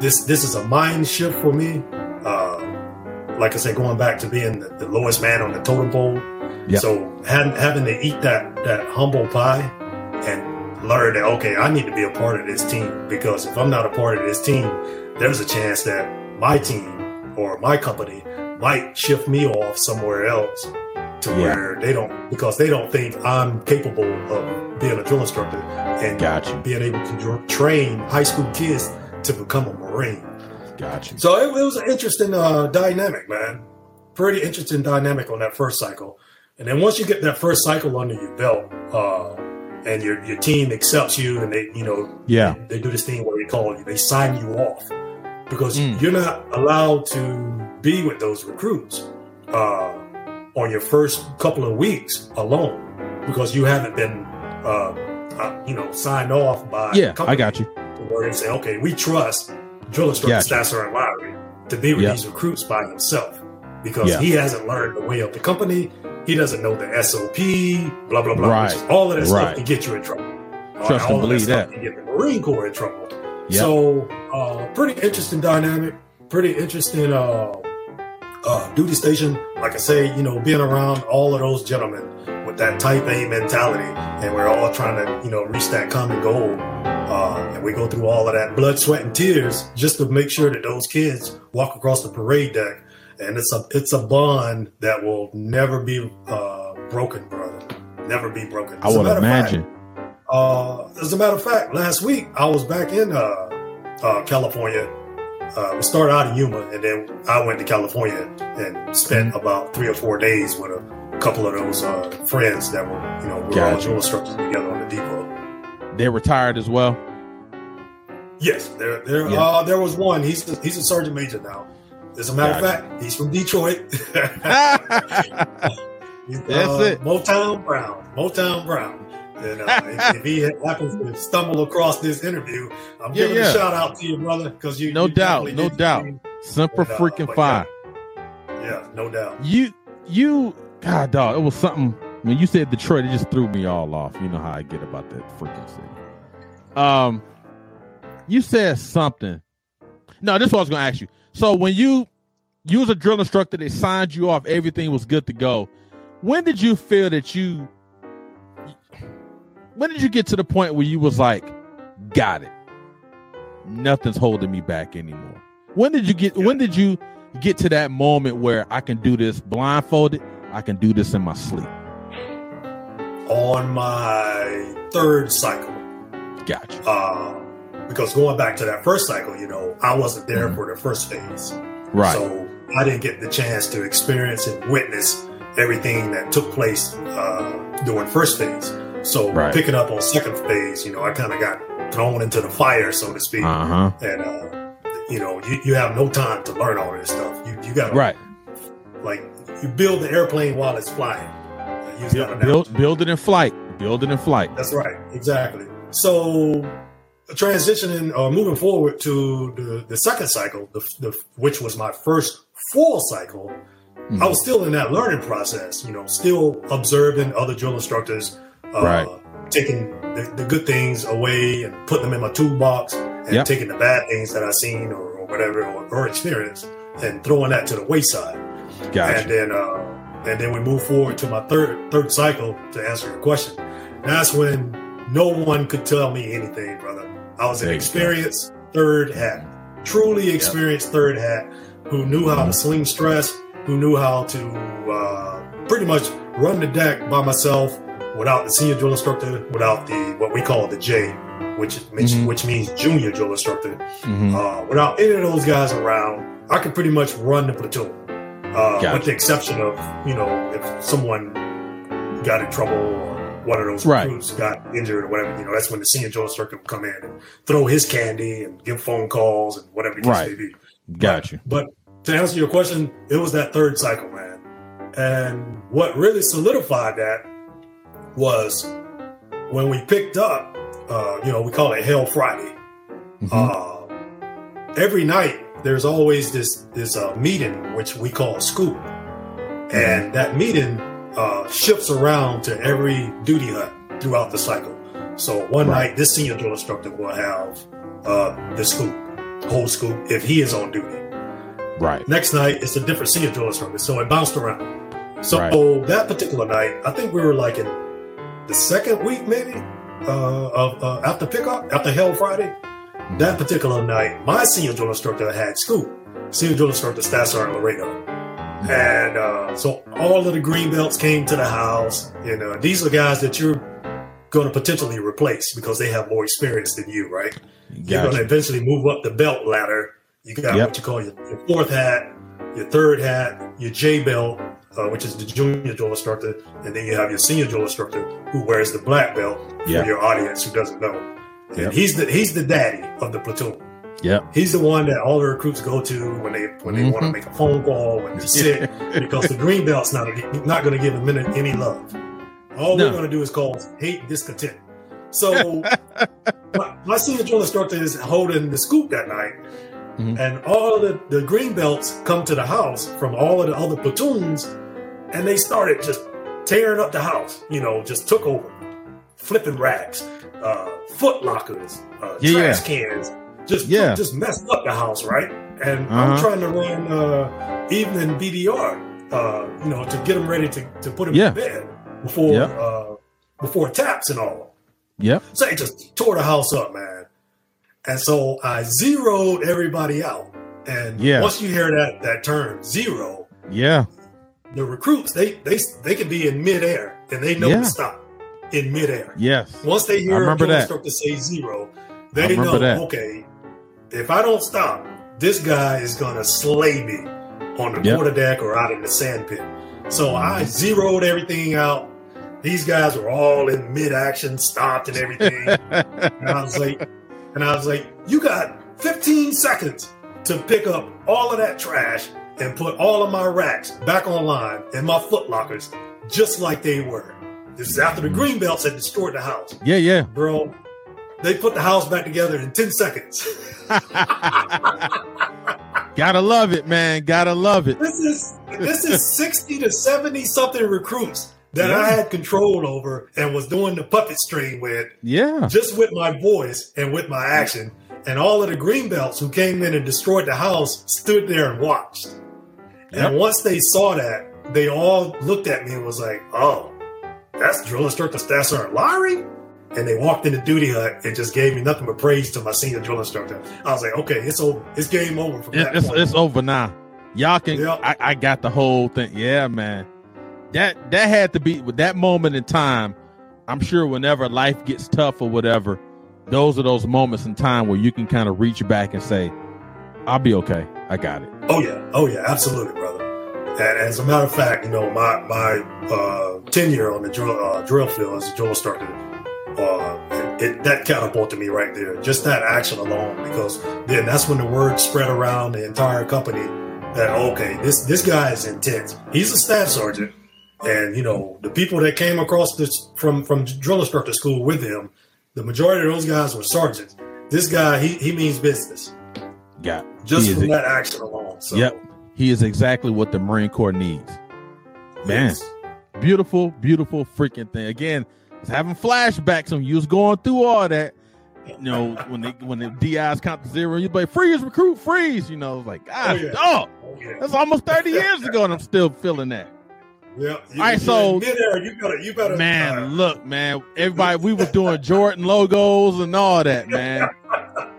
this this is a mind shift for me. Uh, like I said, going back to being the, the lowest man on the totem pole. Yep. So having having to eat that that humble pie and learn that okay, I need to be a part of this team because if I'm not a part of this team, there's a chance that my team or my company might shift me off somewhere else to Yeah. where they don't because they don't think I'm capable of being a drill instructor and Gotcha. being able to dr- train high school kids to become a marine. Gotcha. So it, it was an interesting uh, dynamic, man. Pretty interesting dynamic on that first cycle. And then once you get that first cycle under your belt, uh, and your your team accepts you, and they you know Yeah. they do this thing where they call you, they sign you off because Mm. you're not allowed to be with those recruits uh, on your first couple of weeks alone because you haven't been uh, uh, you know signed off by Yeah, I got you. where they say, okay, we trust drill instructor Gotcha. Stasser and Lowery to be with Yeah. these recruits by himself because Yeah. he hasn't learned the way of the company. He doesn't know the SOP, blah, blah, blah. Right. all of that Right. stuff can get you in trouble. Trust and all of believe that. can get the Marine Corps in trouble. Yeah. So, uh, pretty interesting dynamic, pretty interesting uh, uh, duty station. Like I say, you know, being around all of those gentlemen with that type A mentality, and we're all trying to, you know, reach that common goal. Uh, and we go through all of that blood, sweat, and tears just to make sure that those kids walk across the parade deck. And it's a it's a bond that will never be uh, broken, brother. Never be broken. I As a would of fact, imagine. uh, as a matter of fact, last week I was back in uh, uh, California. Uh, we started out in Yuma, and then I went to California and spent Mm-hmm. about three or four days with a couple of those uh, friends that were, you know, we were all Gotcha. drill instructors together on the depot. They're retired as well. Yes, there, there, Yeah. uh, there was one. He's he's a sergeant major now. As a matter Gotcha. of fact, he's from Detroit. (laughs) (laughs) He's, That's uh, it. Motown Brown. Motown Brown. Uh, if, if he happens to stumble across this interview, I'm Yeah, giving yeah. a shout out to you, brother, because you No you doubt, no doubt, simple But, uh, freaking fine. Yeah, no doubt. You, you, God, dog, it was something. When you said Detroit, it just threw me all off. You know how I get about that freaking city. Um, you said something. No, this is what I was going to ask you. So when you, you was a drill instructor, they signed you off, everything was good to go. When did you feel that you? When did you get to the point where you was like, got it? Nothing's holding me back anymore. When did you get? When did you get to that moment where I can do this blindfolded? I can do this in my sleep. On my third cycle, Gotcha. uh, because going back to that first cycle, you know, I wasn't there Mhm. for the first phase. Right. So I didn't get the chance to experience and witness everything that took place uh, during first phase. So Right. picking up on second phase, you know, I kind of got thrown into the fire, so to speak. Uh huh. And, uh, you know, you, you have no time to learn all this stuff. You, you got to, Right. like, you build the airplane while it's flying. That Build, build, build it in flight. Build it in flight. That's right, exactly. So transitioning or moving forward to the, the second cycle, the, the, which was my first full cycle, Mhm. I was still in that learning process, you know, still observing other drill instructors, uh, Right. taking the, the good things away and putting them in my toolbox and Yep. taking the bad things that I've seen or, or whatever or, or experienced and throwing that to the wayside. And then uh, and then we move forward to my third third cycle to answer your question. That's when no one could tell me anything, brother. I was an experienced third hat, truly experienced third hat, who knew how to sling stress, who knew how to uh, pretty much run the deck by myself without the senior drill instructor, without the what we call the J, which which, Mhm. which means junior drill instructor. Mhm. Uh, without any of those guys around, I could pretty much run the platoon. Uh, Gotcha. With the exception of, you know, if someone got in trouble or one of those Right. recruits got injured or whatever, you know, that's when the senior drill instructor would come in and throw his candy and give phone calls and whatever the case Right. may be. Gotcha. But to answer your question, it was that third cycle, man. And what really solidified that was when we picked up, uh, you know, we call it Hell Friday. Mhm. Uh, every night there's always this this uh, meeting which we call scoop, and that meeting uh, shifts around to every duty hut throughout the cycle. So one Right. night, this senior drill instructor will have uh, the scoop, whole scoop, if he is on duty. Right. Next night, it's a different senior drill instructor. So it bounced around. So Right. that particular night, I think we were like in the second week, maybe, uh, of uh, after pickup, after Hell Friday. That particular night, my senior drill instructor had school. Senior drill instructor, Staff Sergeant Laredo. And uh, so all of the green belts came to the house. You know, these are guys that you're going to potentially replace because they have more experience than you, right? You're going to eventually move up the belt ladder. You got Yep. what you call your, your fourth hat, your third hat, your J belt, uh, which is the junior drill instructor, and then you have your senior drill instructor who wears the black belt for your audience who doesn't know. And Yep. he's the he's the daddy of the platoon. Yep. He's the one that all the recruits go to when they when they want to make a phone call when they're sick (laughs) because the green belt's not not going to give them any, any love. All No. we're going to do is cause hate, discontent. So (laughs) my, my senior drill instructor is holding the scoop that night, Mhm. and all of the, the green belts come to the house from all of the other platoons, and they started just tearing up the house. You know, just took over, flipping racks, uh, foot lockers, uh, Yeah, trash cans, just Yeah. just messed up the house, right? And Uh-huh. I'm trying to run uh, evening BDR, uh, you know, to get them ready to, to put them Yeah. in bed before Yeah. uh, before taps and all. Yeah. So they just tore the house up, man. And so I zeroed everybody out. And Yeah. once you hear that that term zero, Yeah. The recruits they they they can be in midair and they know Yeah. to stop in midair. Yes. Once they hear a drill that. instructor say zero, they know that. okay, if I don't stop, this guy is gonna slay me on the Yep. quarter deck or out in the sand pit. So I mm-hmm. zeroed everything out. These guys were all in mid action, stopped and everything. (laughs) And I was like, and I was like, you got 15 seconds to pick up all of that trash and put all of my racks back online and my foot lockers just like they were. This is after the mm. green belts had destroyed the house. yeah. Yeah. Bro, they put the house back together in 10 seconds. (laughs) Gotta love it, man. Gotta love it. this is this is (laughs) 60 to 70 something recruits that I had control over and was doing the puppet string with Yeah. just with my voice and with my action. And all of the green belts who came in and destroyed the house stood there and watched. Yep. And once they saw that, they all looked at me and was like, "Oh, that's drill instructor Staff Sergeant Lowery." And they walked in the duty hut and just gave me nothing but praise to my senior drill instructor. I was like, "Okay, it's over. It's game over from It- that it's point." it's over now. Y'all can. Yep. I, I got the whole thing. Yeah, man. That that had to be with that moment in time. I'm sure whenever life gets tough or whatever, those are those moments in time where you can kind of reach back and say, "I'll be okay. I got it." Oh yeah, oh yeah, absolutely, brother. And as a matter of fact, you know, my my uh, tenure on the drill uh, drill field as a drill instructor, uh, it, it, that catapulted me right there. Just that action alone, because then that's when the word spread around the entire company that okay, this this guy is intense. He's a staff sergeant, and you know the people that came across this from from drill instructor school with him, the majority of those guys were sergeants. This guy, he he means business Got just from that action alone. So, Yep. He is exactly what the Marine Corps needs. Man, yes. beautiful, beautiful freaking thing. Again, it's having flashbacks when you was going through all that. You know, when they when the DIs count to zero, you like freeze, recruit, freeze. You know, it's like, God, yeah. oh, Oh, yeah. that's almost 30 (laughs) years ago, and I'm still feeling that. Yeah. You, All right, so- in you better, you better. Man, uh, look, man, everybody, we was doing (laughs) Jordan logos and all that, man. (laughs)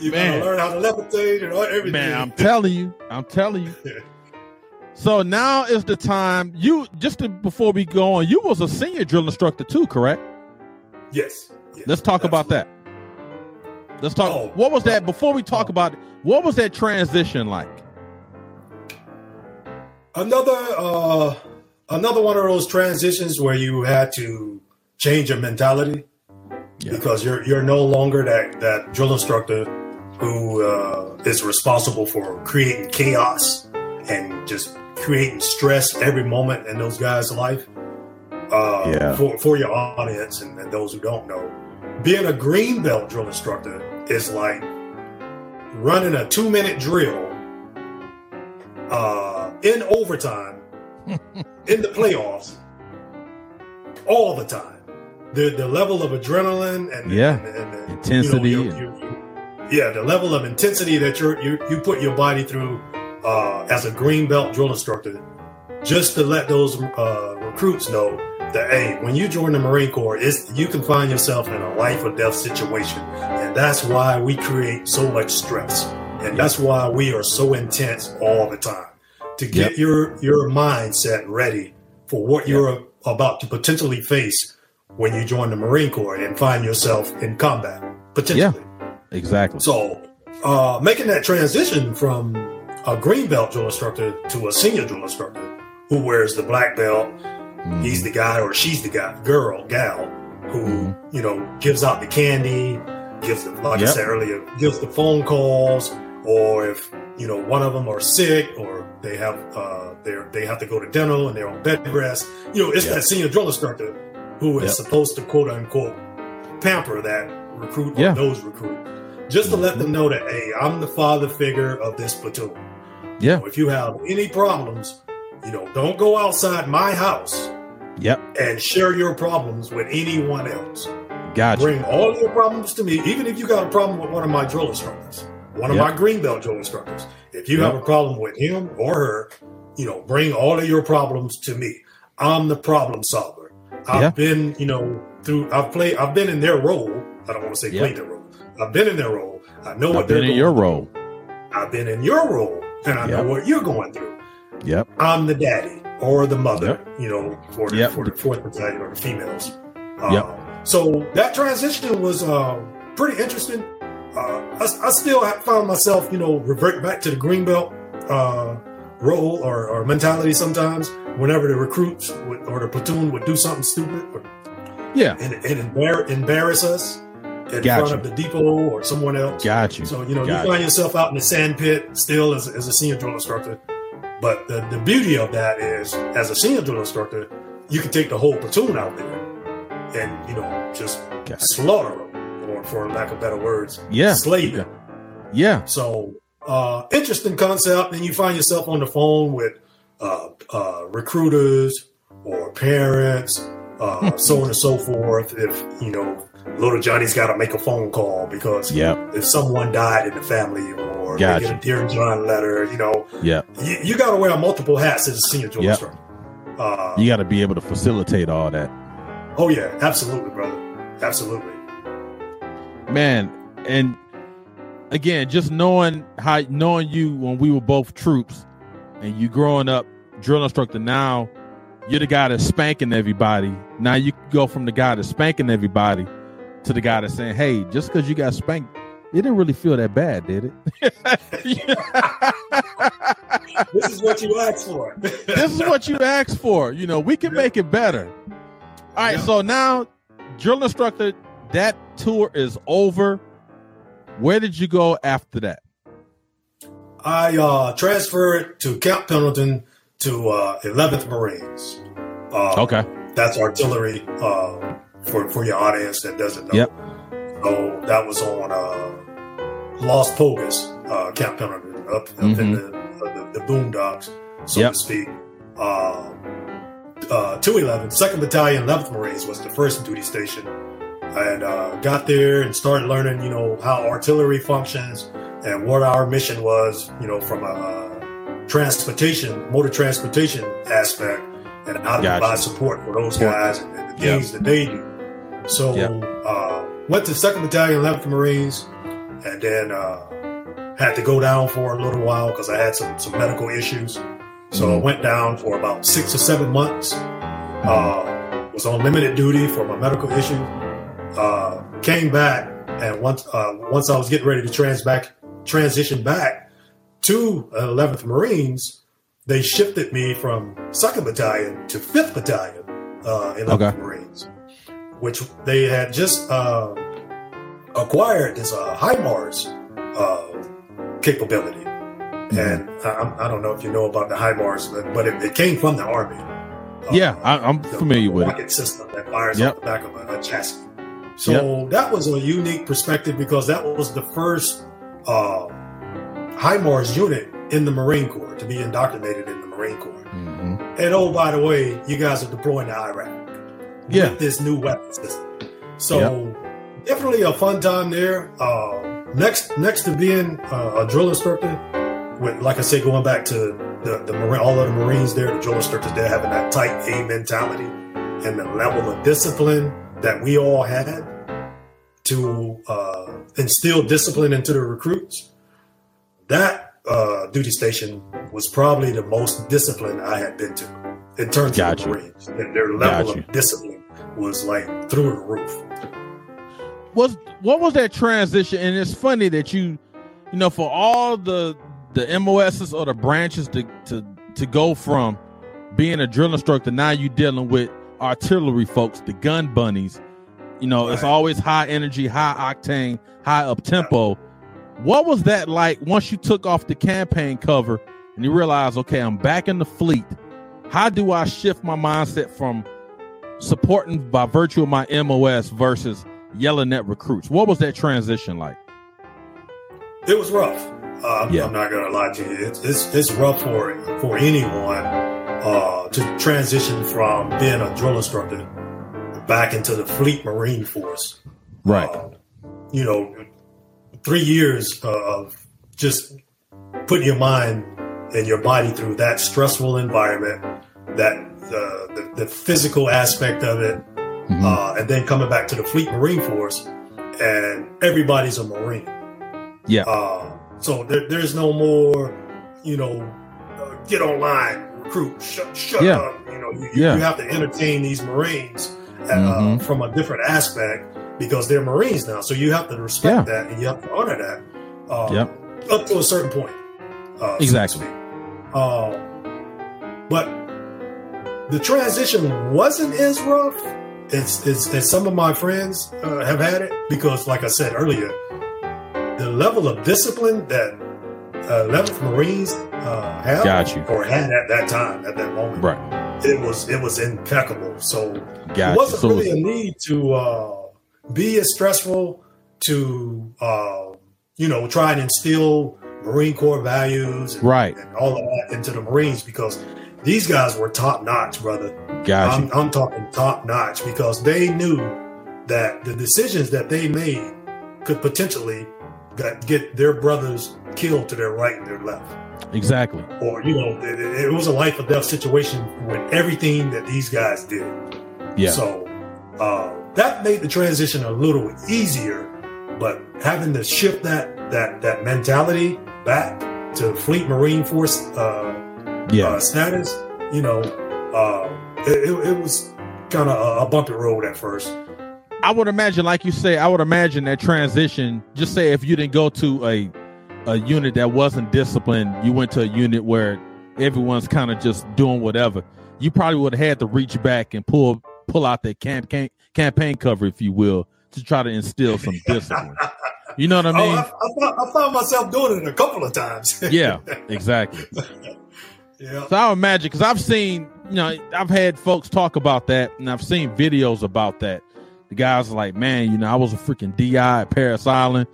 you man. better learn how to levitate and all, everything. Man, I'm (laughs) telling you, I'm telling you. So now is the time. You just to, before we go on, you was a senior drill instructor too, correct? yes. yes, Let's talk about that. Let's talk. Oh. what was that before we talk about it? What was that transition like? Another, uh, another one of those transitions where you had to change your mentality Yeah. because you're you're no longer that that drill instructor who uh, is responsible for creating chaos and just creating stress every moment in those guys' life. Uh, Yeah. For for your audience and, and those who don't know, being a green belt drill instructor is like running a two minute drill uh, in overtime (laughs) in the playoffs all the time the the level of adrenaline and Yeah. and, and, and, Intensity you know, you- you- yeah, the level of intensity that you're, you you put your body through uh, as a green belt drill instructor, just to let those uh, recruits know that hey, when you join the Marine Corps, it's you can find yourself in a life or death situation, and that's why we create so much stress, and that's why we are so intense all the time to get Yep. your your mindset ready for what you're about to potentially face when you join the Marine Corps and find yourself in combat potentially. Yeah, Exactly. So, uh, making that transition from a green belt drill instructor to a senior drill instructor who wears the black belt, Mhm. he's the guy or she's the guy, girl, gal, who Mhm. you know gives out the candy, gives the like I said earlier, gives the phone calls, or if you know one of them are sick or they have uh, they're they have to go to dental and they're on bed rest. You know, it's Yep. that senior drill instructor who is Yep. supposed to quote unquote pamper that recruit Yeah. or those recruit, just to let them know that hey, I'm the father figure of this platoon. Yeah. If you have any problems, you know, don't go outside my house Yep. and share your problems with anyone else. Gotcha. Bring all your problems to me, even if you got a problem with one of my drill instructors, one of Yep. my green belt drill instructors. If you Yep. have a problem with him or her, you know, bring all of your problems to me. I'm the problem solver. I've Yeah. been, you know, through I've played I've been in their role. I don't want to say Yep. played their role. I've been in their role. I know what I've they're been in your role. I've been in your role and I Yep. know what you're going through. Yep. I'm the daddy or the mother, Yep. you know, for the, Yep. for the fourth battalion or the females. Uh, Yep. So that transition was uh, pretty interesting. Uh, I, I still found myself, you know, revert back to the green belt uh, role or, or mentality sometimes whenever the recruits would, or the platoon would do something stupid or, Yeah. and, and embar- embarrass us in front of the depot or someone else. Got you. So you know, Got you find yourself out in the sand pit still as, as a senior drill instructor. But the, the beauty of that is, as a senior drill instructor, you can take the whole platoon out there and you know just slaughter them, or for lack of better words, Yeah. slay them. Yeah. So uh, interesting concept. And you find yourself on the phone with uh, uh, recruiters or parents, uh, so on and so forth. If you know, little Johnny's got to make a phone call because Yep. if someone died in the family or Gotcha. get a Dear John letter, you know, Yep. you, you got to wear multiple hats as a senior drill Yep. Uh, You got to be able to facilitate all that. Oh yeah, absolutely, brother, absolutely. man and again just knowing how knowing you when we were both troops and you growing up drill instructor now you're the guy that's spanking everybody. Now you go from the guy that's spanking everybody to the guy that's saying hey just because you got spanked it didn't really feel that bad did it? (laughs) This is what you asked for. (laughs) this is what you asked for. You know we can make it better. All right Yeah. so now drill instructor that tour is over where did you go after that I uh, transferred to Camp Pendleton to uh, 11th Marines. Uh, okay That's artillery uh, for, for your audience that doesn't know. Yep. So that was on uh, Las Pulgas, uh, Camp Pendleton, up, up in the, uh, the, the boondocks, so Yep. to speak. Uh, uh, 211, 2nd Battalion, 11th Marines was the first duty station. And uh, got there and started learning, you know, how artillery functions and what our mission was, you know, from a uh, transportation, motor transportation aspect, and how to Gotcha. provide support for those guys and, and the things that they do. So, Yep. uh, went to Second Battalion, 11th Marines, and then uh, had to go down for a little while because I had some some medical issues. So I Mhm. went down for about six or seven months. Uh, was on limited duty for my medical issue. Uh, came back, and once uh, once I was getting ready to trans back transition back to uh, 11th Marines, they shifted me from 2nd Battalion to 5th Battalion, uh, 11th Okay. Marines, which they had just uh, acquired this uh, HIMARS uh, capability. And I, I don't know if you know about the HIMARS, but, but it, it came from the Army. Uh, Yeah, I, I'm the familiar with it. rocket system that fires Yep. off the back of a, a chassis. So that was a unique perspective because that was the first uh, HIMARS unit in the Marine Corps to be indoctrinated in the Marine Corps. Mhm. And oh, by the way, you guys are deploying to Iraq. Yeah. with this new weapon system. So definitely a fun time there. Uh, next, next to being uh, a drill instructor, with like I said, going back to the the Marine, all of the Marines there, the drill instructors there having that type A mentality and the level of discipline that we all had to uh, instill discipline into the recruits. That uh, duty station was probably the most disciplined I had been to in terms Got of you. the Marines. And their level Got of discipline was like through the roof. was what was that transition? And it's funny that you, you know, for all the the MOSs or the branches to to to go from being a drill instructor, now you're dealing with artillery folks, the gun bunnies. You know, it's always high energy, high octane, high up tempo. What was that like once you took off the campaign cover and you realized, okay, I'm back in the fleet? How do I shift my mindset from supporting by virtue of my MOS versus yelling at recruits? What was that transition like? It was rough. Uh, I'm, Yeah. I'm not gonna lie to you. It's it's, it's rough for for anyone uh, to transition from being a drill instructor back into the Fleet Marine Force. Uh, you know, three years of just putting your mind and your body through that stressful environment, that uh, the, the physical aspect of it, Mhm. uh, and then coming back to the Fleet Marine Force, and everybody's a Marine. Yeah. Uh, so there, there's no more, you know, uh, get online, recruit, shut, shut Yeah. up. You know, you, Yeah. you have to entertain these Marines uh, Mhm. from a different aspect because they're Marines now. So you have to respect Yeah. that and you have to honor that. Uh, Yep. Up to a certain point. Uh, Exactly. speak. Uh, but the transition wasn't as rough as, as, as some of my friends uh, have had it because, like I said earlier, the level of discipline that uh, 11th Marines uh, have Got you. or had at that time, at that moment, Right. it was it was impeccable. So Got it wasn't So really a need to uh, be as stressful to uh, you know try and instill Marine Corps values and, Right. and all of that into the Marines because these guys were top notch, brother. got. I'm, I'm talking top notch because they knew that the decisions that they made could potentially get, get their brothers killed to their right and their left Exactly. or you know it, it was a life or death situation with everything that these guys did Yeah. so uh, that made the transition a little easier but having to shift that that that mentality back to fleet marine force uh, yeah. uh, status you know uh, it, it, it was kind of a, a bumpy road at first I would imagine, like you say, I would imagine that transition. Just say if you didn't go to a a unit that wasn't disciplined, you went to a unit where everyone's kind of just doing whatever. You probably would have had to reach back and pull pull out that campaign campaign cover, if you will, to try to instill some (laughs) discipline. You know what I oh, mean? I, I, found, I found myself doing it a couple of times (laughs) yeah, exactly. yeah So I would imagine because I've seen, you know, I've had folks talk about that, and I've seen videos about that. The guys are like, man, you know, I was a freaking DI at Parris Island,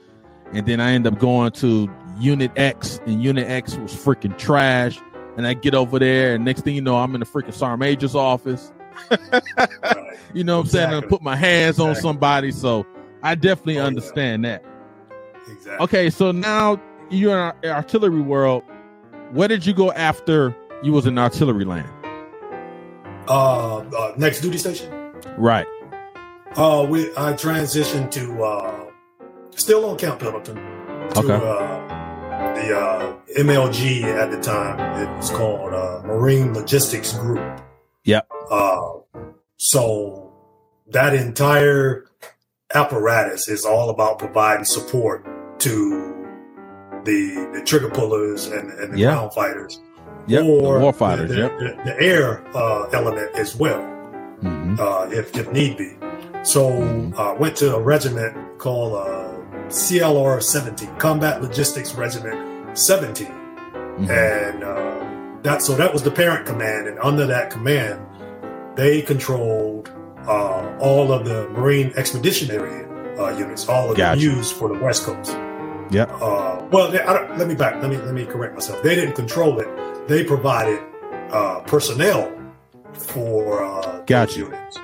and then I end up going to Unit X, and Unit X was freaking trash. And I get over there, and next thing you know, I'm in the freaking sergeant major's office. right. (laughs) You know what I'm saying? I put my hands on somebody. So I definitely Oh, yeah. understand that. exactly Okay, so now you're in artillery world. Where did you go after you was in artillery land? uh, uh next duty station Right. Uh we i transitioned to uh still on camp pendleton to Okay. uh the uh mlg at the time it was called uh marine logistics group Yep. uh so that entire apparatus is all about providing support to the the trigger pullers and, and the Yeah. ground fighters Yep. or the war fighters. the, Yep. the, the air uh, element as well hmm uh, if, if need be. So Mhm. uh, went to a regiment called uh, CLR 17, Combat Logistics Regiment 17, Mm-hmm. and uh, that so that was the parent command, and under that command, they controlled uh, all of the Marine Expeditionary uh, units, all of Gotcha. them used for the West Coast. Yeah. Uh, well, they, I let me back. Let me let me correct myself. They didn't control it. They provided uh, personnel for uh, Gotcha. units.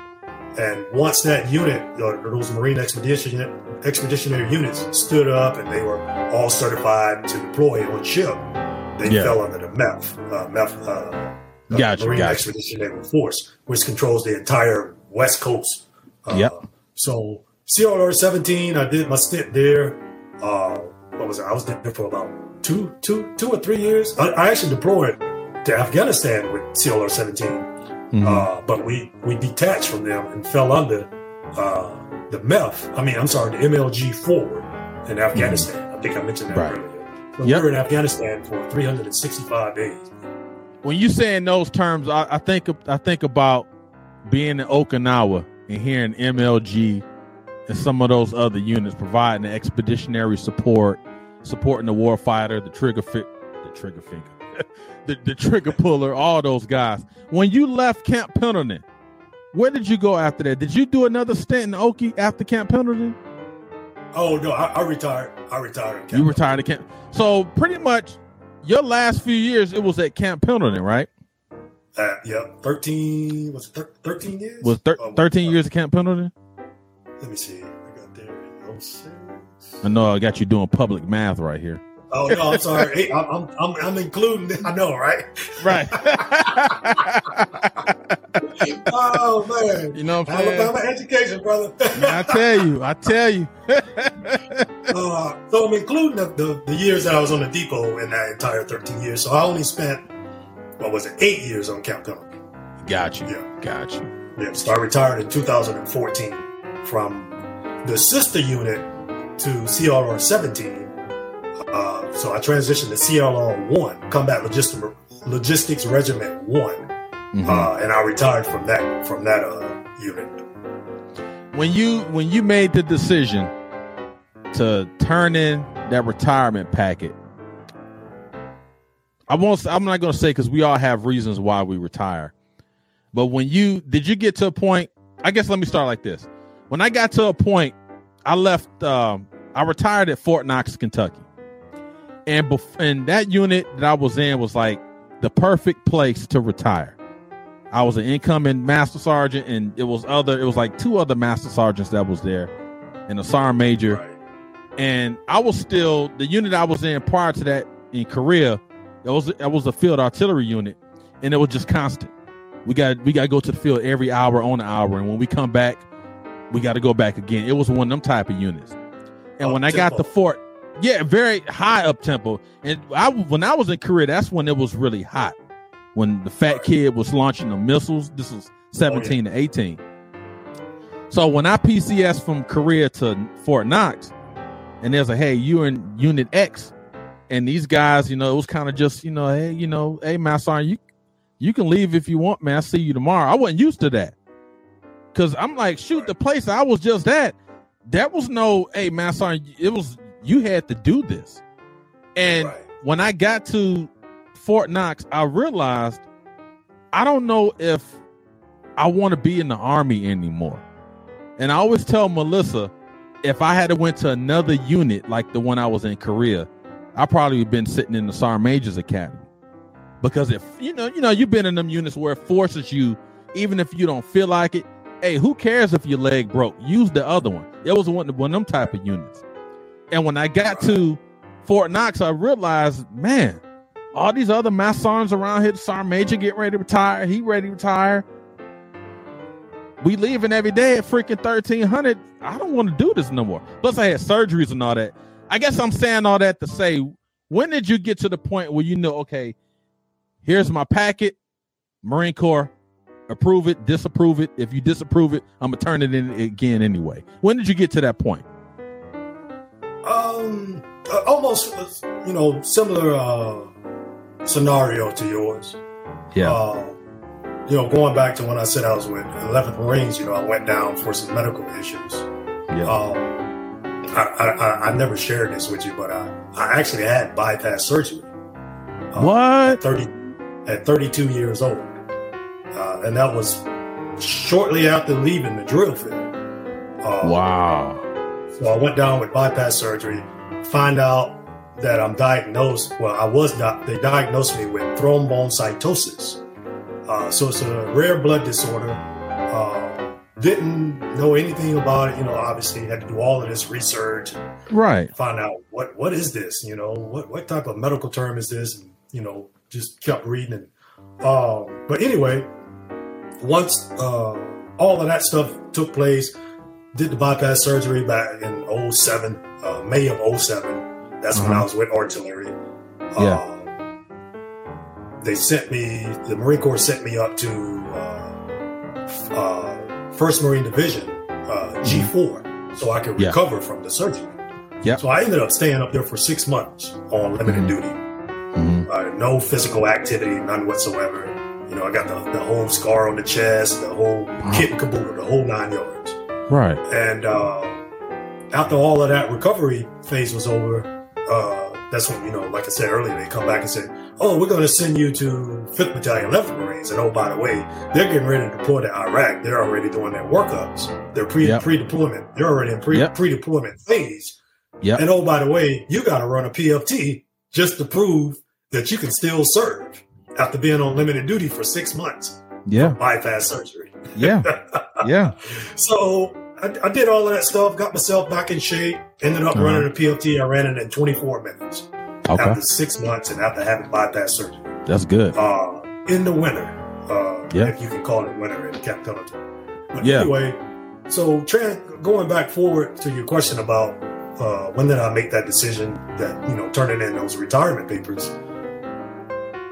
And once that unit, uh, those Marine expedition expeditionary units stood up and they were all certified to deploy on ship, they yeah. fell under the MEF, uh, MEF, uh, gotcha, Marine gotcha. Expeditionary Force, which controls the entire West Coast. Uh, yep. So CLR 17, I did my stint there. Uh, what was it? I was there for about two, two, two or three years. I, I actually deployed to Afghanistan with CLR 17, mm-hmm. uh, but we we detached from them and fell under uh, the MEF. I mean, I'm sorry, the MLG forward in Afghanistan. Mm-hmm. I think I mentioned that right. earlier. So yep. we were in Afghanistan for 365 days. When you say in those terms, I, I think I think about being in Okinawa and hearing MLG and some of those other units providing the expeditionary support, supporting the warfighter, the trigger fi- the trigger finger, (laughs) the, the trigger puller, all those guys. When you left Camp Pendleton, where did you go after that? Did you do another stint in Okie after Camp Pendleton? Oh no, I, I retired. I retired. you retired at Camp. So pretty much, your last few years it was at Camp Pendleton, right? Uh, yeah, thirteen was thir- thirteen years. Was thir- oh, thirteen years at Camp Pendleton? Let me see. I got there in 06. I know I got you doing public math right here. Oh no, I'm sorry. Hey, I'm, I'm I'm including. I know, right? Right. (laughs) oh man, you know, Alabama education, brother. I tell you, I tell you. (laughs) uh, so I'm including the, the, the years that I was on the depot in that entire 13 years. So I only spent what was it, eight years on Camp Pendleton. Got you. Yeah, got you. Yeah, so I retired in 2014 from the sister unit to CLR 17 uh, so I transitioned to CLR one, Combat Logistics, Logistics Regiment one, mm-hmm. uh, and I retired from that from that uh, unit. When you when you made the decision to turn in that retirement packet, I won't. I'm not going to say because we all have reasons why we retire. But when you did you get to a point? I guess let me start like this. When I got to a point, I left. Um, I retired at Fort Knox, Kentucky and bef- and that unit that I was in was like the perfect place to retire. I was an incoming master sergeant, and it was other. It was like two other master sergeants that was there, and a sergeant major. Right. And I was still the unit I was in prior to that in Korea. It was it was a field artillery unit, and it was just constant. We got we got to go to the field every hour on the hour, and when we come back, we got to go back again. It was one of them type of units. And oh, when I got the fort, yeah, very high up tempo. And I when I was in Korea, that's when it was really hot. When the fat kid was launching the missiles. This was 17 oh, yeah. to 18. So when I PCS from Korea to Fort Knox, and there's a hey, you in Unit X, and these guys, you know, it was kind of just, you know, hey, you know, hey, Master, you you can leave if you want, man. I see you tomorrow. I wasn't used to that. Cause I'm like, shoot, the place I was just at, that was no, hey, Master, it was you had to do this. And right. when I got to Fort Knox, I realized I don't know if I want to be in the army anymore. And I always tell Melissa, if I had to went to another unit like the one I was in Korea, I probably would been sitting in the Sergeant Major's Academy. Because if you know, you know, you've been in them units where it forces you, even if you don't feel like it. Hey, who cares if your leg broke? Use the other one. It was one, one of them type of units. And when I got to Fort Knox, I realized, man, all these other Massons around here, Sergeant Major getting ready to retire. He ready to retire. We leaving every day at freaking 1300. I don't want to do this no more. Plus, I had surgeries and all that. I guess I'm saying all that to say, when did you get to the point where you know, okay, here's my packet, Marine Corps, approve it, disapprove it. If you disapprove it, I'm gonna turn it in again anyway. When did you get to that point? Um, uh, almost, you know, similar uh, scenario to yours. Yeah. Uh, you know, going back to when I said I was with 11th Marines, you know, I went down for some medical issues. Yeah. Um, I, I, I never shared this with you, but I, I actually had bypass surgery. Uh, what? At 30, at 32 years old. Uh, and that was shortly after leaving the drill field. Uh, wow. So I went down with bypass surgery, find out that I'm diagnosed. Well, I was not. They diagnosed me with thrombocytosis. Uh, so it's a rare blood disorder. Uh, didn't know anything about it. You know, obviously had to do all of this research, right? Find out what what is this? You know, what what type of medical term is this? And you know, just kept reading. And, uh, but anyway, once uh, all of that stuff took place, did the bypass surgery back in 07, uh, May of 07. That's uh-huh. when I was with artillery. Yeah. Uh, they sent me, the Marine Corps sent me up to uh, uh, First Marine Division, uh, mm-hmm. G4, so I could yeah. recover from the surgery. Yeah. So I ended up staying up there for six months on limited mm-hmm. duty. Mm-hmm. Uh, no physical activity, none whatsoever. You know, I got the, the whole scar on the chest, the whole wow. kit and caboodle, the whole nine yards. Right. And uh, after all of that recovery phase was over, uh, that's when, you know, like I said earlier, they come back and say, oh, we're going to send you to 5th Battalion, 11th Marines. And oh, by the way, they're getting ready to deploy to Iraq. They're already doing their workups. They're pre yep. pre-deployment. They're already in pre, yep. pre-deployment phase. Yep. And oh, by the way, you got to run a PFT just to prove that you can still serve after being on limited duty for six months. Yeah. Bypass surgery. Yeah. (laughs) yeah. (laughs) So I, I, did all of that stuff, got myself back in shape, ended up uh-huh. running a PFT. I ran it in 24 minutes okay. after six months and after having bypass surgery. That's good. Uh, in the winter, uh, yeah. if you can call it winter in Pendleton. But yeah. anyway, so tra- going back forward to your question about uh, when did I make that decision that, you know, turning in those retirement papers,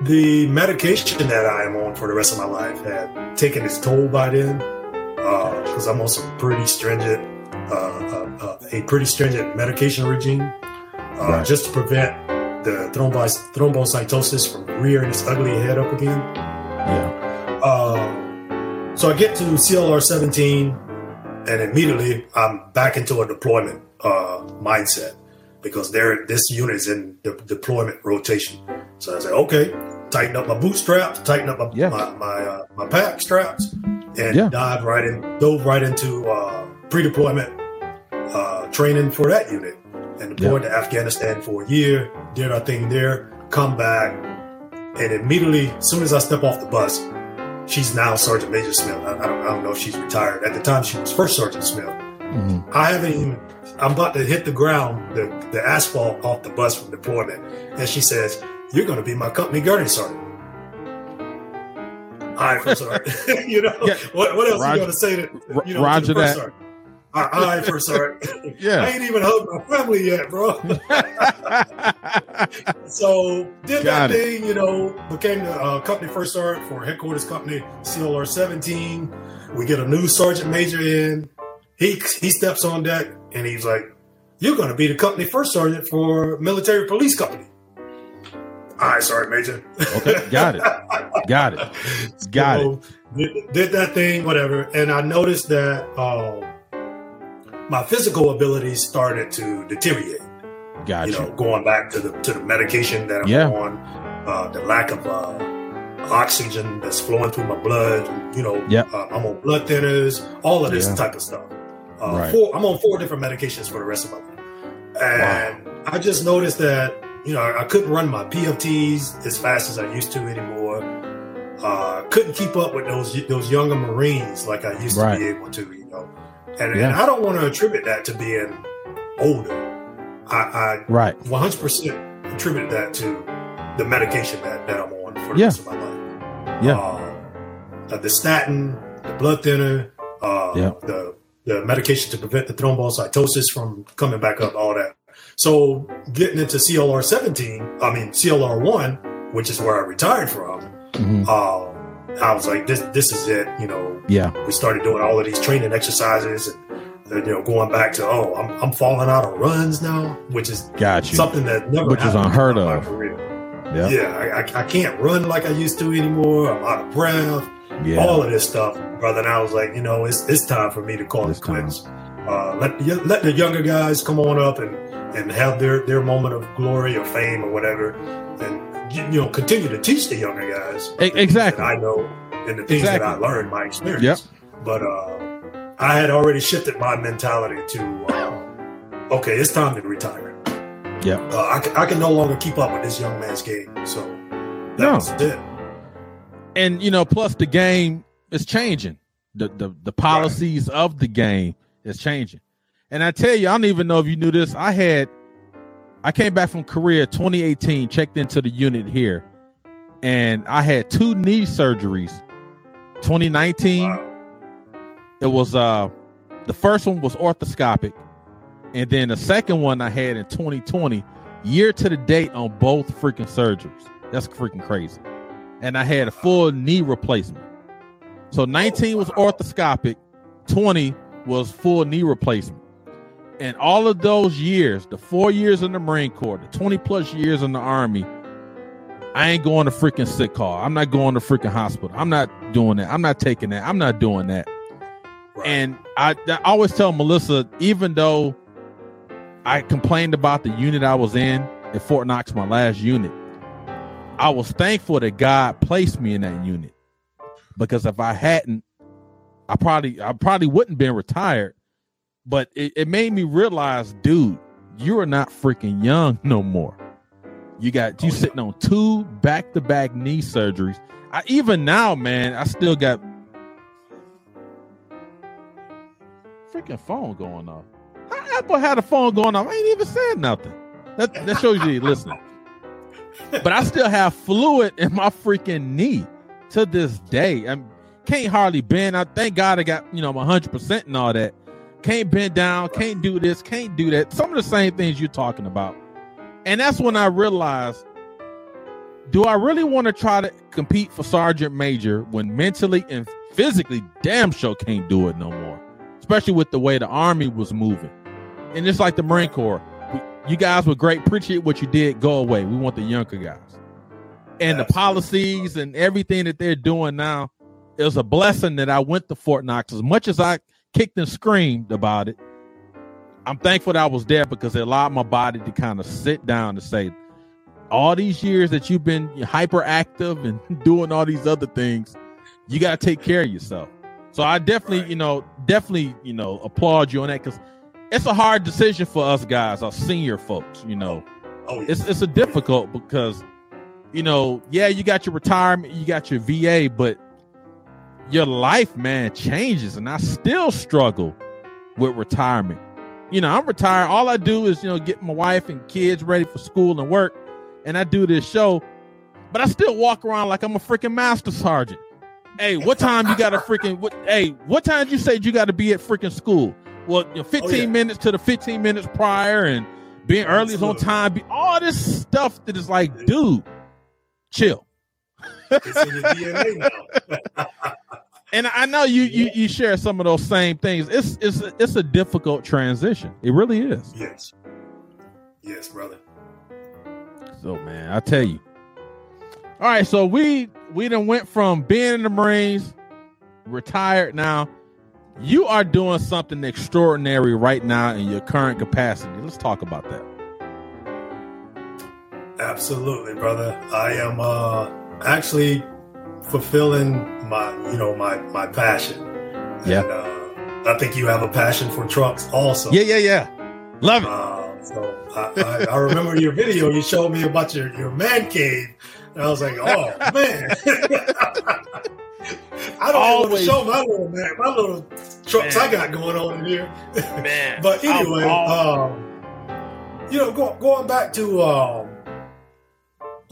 the medication that I am on for the rest of my life had taken its toll by then because uh, I'm on some pretty stringent, uh, uh, uh, a pretty stringent medication regime, uh, right. just to prevent the thrombos- thrombocytosis from rearing its ugly head up again. Yeah. Uh, so I get to CLR 17, and immediately I'm back into a deployment mindset because there this unit is in the deployment rotation. So I said, okay, tighten up my bootstraps, tighten up my yeah. my my, my pack straps, and yeah. dived right in, dove right into uh, pre-deployment uh, training for that unit, and deployed yeah. to Afghanistan for a year. Did our thing there, come back, and immediately, as soon as I step off the bus, she's now Sergeant Major Smith. I, I, don't, I don't know if she's retired. At the time, she was First Sergeant Smith. Mm-hmm. I haven't even. I'm about to hit the ground, the, the asphalt off the bus from deployment, and she says, "You're going to be my company gunnery sergeant." Aye, for sergeant. (laughs) (laughs) you know, yeah. what, what else Roger, you going to say to you know, Roger to that? Sergeant? Aye, for sergeant. (laughs) yeah, I ain't even hugged my family yet, bro. so did Got that it. thing, you know, became the uh, company first sergeant for headquarters company CLR 17. We get a new sergeant major in. He he steps on deck and he's like, "You're going to be the company first sergeant for military police company." All right, sorry, Major. okay, got it. Got it. (laughs) Got so, it. Did, did, that thing, whatever. And I noticed that uh, my physical abilities started to deteriorate. Gotcha. You know, going back to the to the medication that I'm yeah. on, uh, the lack of uh, oxygen that's flowing through my blood. You know, yep. Uh, I'm on blood thinners, all of this yeah. type of stuff. Uh, right. Four, I'm on four different medications for the rest of my life, and wow. I just noticed that you know, I couldn't run my PFTs as fast as I used to anymore. Uh, couldn't keep up with those those younger Marines like I used right. to be able to, you know. And, yeah. and I don't want to attribute that to being older. I, I right 100 percent attribute that to the medication that, that I'm on for the yeah. rest of my life. Yeah, uh, the statin, the blood thinner, uh, yeah. the the medication to prevent the thrombocytosis from coming back up, all that. So getting into CLR 17, I mean CLR 1, which is where I retired from, mm-hmm. uh, I was like, this this is it. You know, yeah. We started doing all of these training exercises and. you know, going back to oh, I'm, I'm falling out of runs now, which is gotcha. something that never which is unheard of. Yeah, yeah, I, I, I, can't run like I used to anymore. I'm out of breath. Yeah. all of this stuff, brother. And I was like, you know, it's it's time for me to call it quits. Uh, let let the younger guys come on up and and have their their moment of glory or fame or whatever, and you know continue to teach the younger guys. Exactly. I know and the things exactly. that I learned, my experience. Yep. But uh, I had already shifted my mentality to uh, okay, it's time to retire. Yeah. Uh, I, can, I can no longer keep up with this young man's game. So that no. was it. And you know, plus the game is changing. the the, the policies right. of the game is changing. And I tell you, I don't even know if you knew this. I had I came back from Korea 2018, checked into the unit here, and I had two knee surgeries. 2019, wow. it was uh the first one was orthoscopic, and then the second one I had in 2020, year to the date on both freaking surgeries. That's freaking crazy. And I had a full knee replacement. So 19 was orthoscopic, 20 was full knee replacement. And all of those years, the four years in the Marine Corps, the 20 plus years in the Army, I ain't going to freaking sick call. I'm not going to freaking hospital. I'm not doing that. I'm not taking that. I'm not doing that. Right. And I, I always tell Melissa, even though I complained about the unit I was in at Fort Knox, my last unit, I was thankful that God placed me in that unit. Because if I hadn't, I probably I probably wouldn't been retired. But it, it made me realize, dude, you are not freaking young no more. You got you oh, sitting on two back to back knee surgeries. I even now, man, I still got freaking phone going off. How Apple had a phone going off? I ain't even said nothing. That that shows you listening. But I still have fluid in my freaking knee to this day. I can't hardly bend. I thank God I got you know 100 percent and all that. Can't bend down. Can't do this. Can't do that. Some of the same things you're talking about. And that's when I realized do I really want to try to compete for sergeant major when mentally and physically damn sure can't do it no more? Especially with the way the army was moving. And it's like the Marine Corps. You guys were great. Appreciate what you did. Go away. We want the younger guys. And the policies and everything that they're doing now, it was a blessing that I went to Fort Knox. As much as I kicked and screamed about it, I'm thankful that I was there because it allowed my body to kind of sit down and say, all these years that you've been hyperactive and (laughs) doing all these other things, you got to take care of yourself. So I definitely, right. you know, definitely, you know, applaud you on that because it's a hard decision for us guys, our senior folks. You know, oh, yeah. it's it's a difficult because, you know, yeah, you got your retirement, you got your VA, but your life, man, changes, and I still struggle with retirement you know, I'm retired. All I do is, you know, get my wife and kids ready for school and work, and I do this show, but I still walk around like I'm a freaking master sergeant. Hey, what time you got to freaking? What, hey, what time you said you got to be at freaking school? Well, you know, 15 oh, yeah. minutes to the 15 minutes prior, and being early is on time. Be all this stuff that is like, dude, chill. it's in your DNA now. (laughs) and I know you, you you share some of those same things. It's it's it's a difficult transition. It really is. Yes. Yes, brother. So man, I tell you. All right, so we we done went from being in the Marines, retired now. You are doing something extraordinary right now in your current capacity. Let's talk about that. Absolutely, brother. I am uh actually fulfilling my you know my my passion. Yeah. And, uh, I think you have a passion for trucks also. Yeah, yeah, yeah. Love it. Uh, so I, I, I, remember your video. You showed me about your your man cave, and I was like, oh man. (laughs) I don't Always. want to show my little man, my little trucks man. I got going on in here. Man. (laughs) but anyway, um, you know, go, going back to um,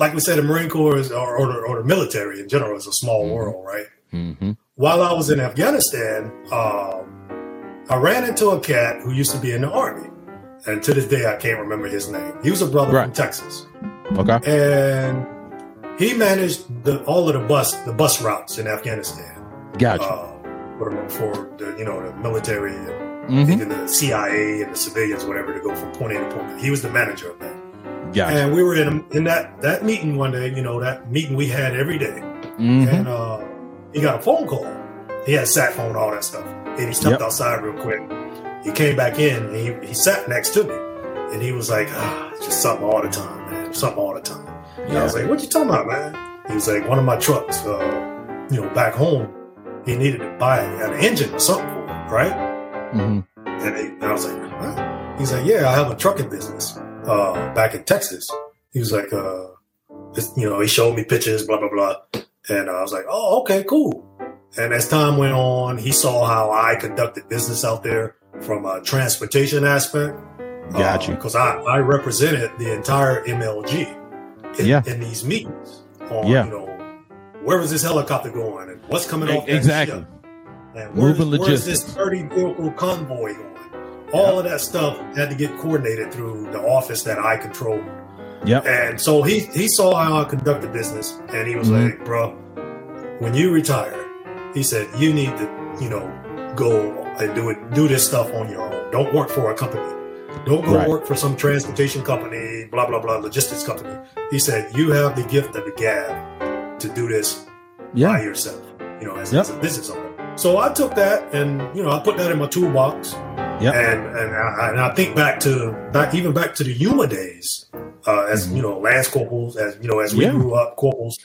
like we said, the Marine Corps is, or, or, the, or the military in general is a small mm-hmm. world, right? Mm-hmm. While I was in Afghanistan, um, I ran into a cat who used to be in the army, and to this day I can't remember his name. He was a brother right. from Texas. Okay, and he managed the, all of the bus the bus routes in Afghanistan. Gotcha. Uh, for, for the you know the military, and mm-hmm. the CIA and the civilians, whatever, to go from point A to point B. He was the manager of that. Gotcha. And we were in in that that meeting one day. You know that meeting we had every day. Mm-hmm. and uh, he got a phone call. He had a sat phone, all that stuff, and he stepped yep. outside real quick. He came back in. And he he sat next to me, and he was like, ah, just something all the time, man, something all the time. And I was like, what you talking about, man? He was like, one of my trucks, uh, you know, back home, he needed to buy an engine or something for it, right? Mm-hmm. And, he, and I was like, huh? He's like, yeah, I have a trucking business uh, back in Texas. He was like, uh, you know, he showed me pictures, blah blah blah, and uh, I was like, oh, okay, cool. And as time went on, he saw how I conducted business out there from a transportation aspect. Got you. Because I, I represented the entire MLG in, Yeah. in these meetings on, Yeah. you know, where is this helicopter going and what's coming off Exactly. ship? And where's, Moving where's this 30 vehicle convoy going? All of that stuff had to get coordinated through the office that I controlled. Yep. And so he he saw how I conducted business, and he was Mhm. like, "Bro, when you retire, he said you need to, you know, go and do it, do this stuff on your own. Don't work for a company. Don't go Right. work for some transportation company, blah blah blah, logistics company." He said, "You have the gift of the gab to do this by Yeah. yourself, you know, as, Yep. as a business owner." So I took that, and you know, I put that in my toolbox. Yep. And and I, and I think back to back even back to the Yuma days, uh, as Mhm. you know, lance corporals, as you know, as we Yeah. grew up, corporals,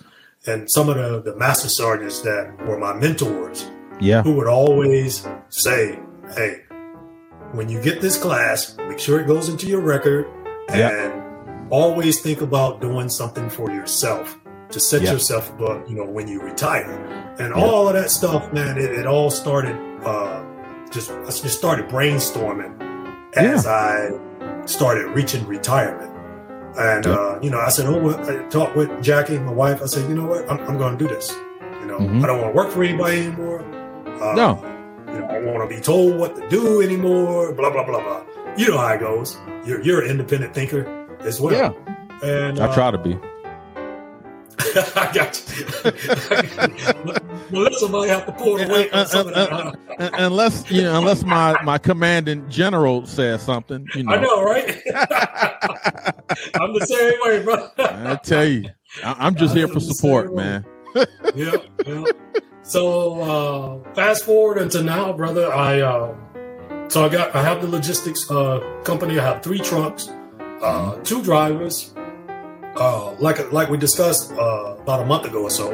and some of the the master sergeants that were my mentors, Yeah. who would always say, "Hey, when you get this class, make sure it goes into your record, and Yeah. always think about doing something for yourself to set Yeah. yourself up, you know, when you retire." And Yeah. all of that stuff, man, it, it all started. Uh, just I just started brainstorming as I started reaching retirement. And Yeah. uh, you know, I said, "Oh, well, I talked with Jackie, my wife. I said, you know what? I'm, I'm going to do this. You know, Mhm. I don't want to work for anybody anymore. Uh, No. you know, I don't want to be told what to do anymore. Blah blah blah blah. You know how it goes. You're you're an independent thinker as well. Yeah. And I uh, try to be. (laughs) I got you. Melissa might have to pull away from some of that. unless you know, unless my my commanding general says something, you know. I know, right? (laughs) I'm the same way, bro. I tell you, I, I'm just here for I'm support, man. yeah, yeah. So uh, fast forward until now, brother. I uh, so I got I have the logistics uh, company. I have three trucks, uh, two drivers. Uh, like like we discussed uh, about a month ago or so.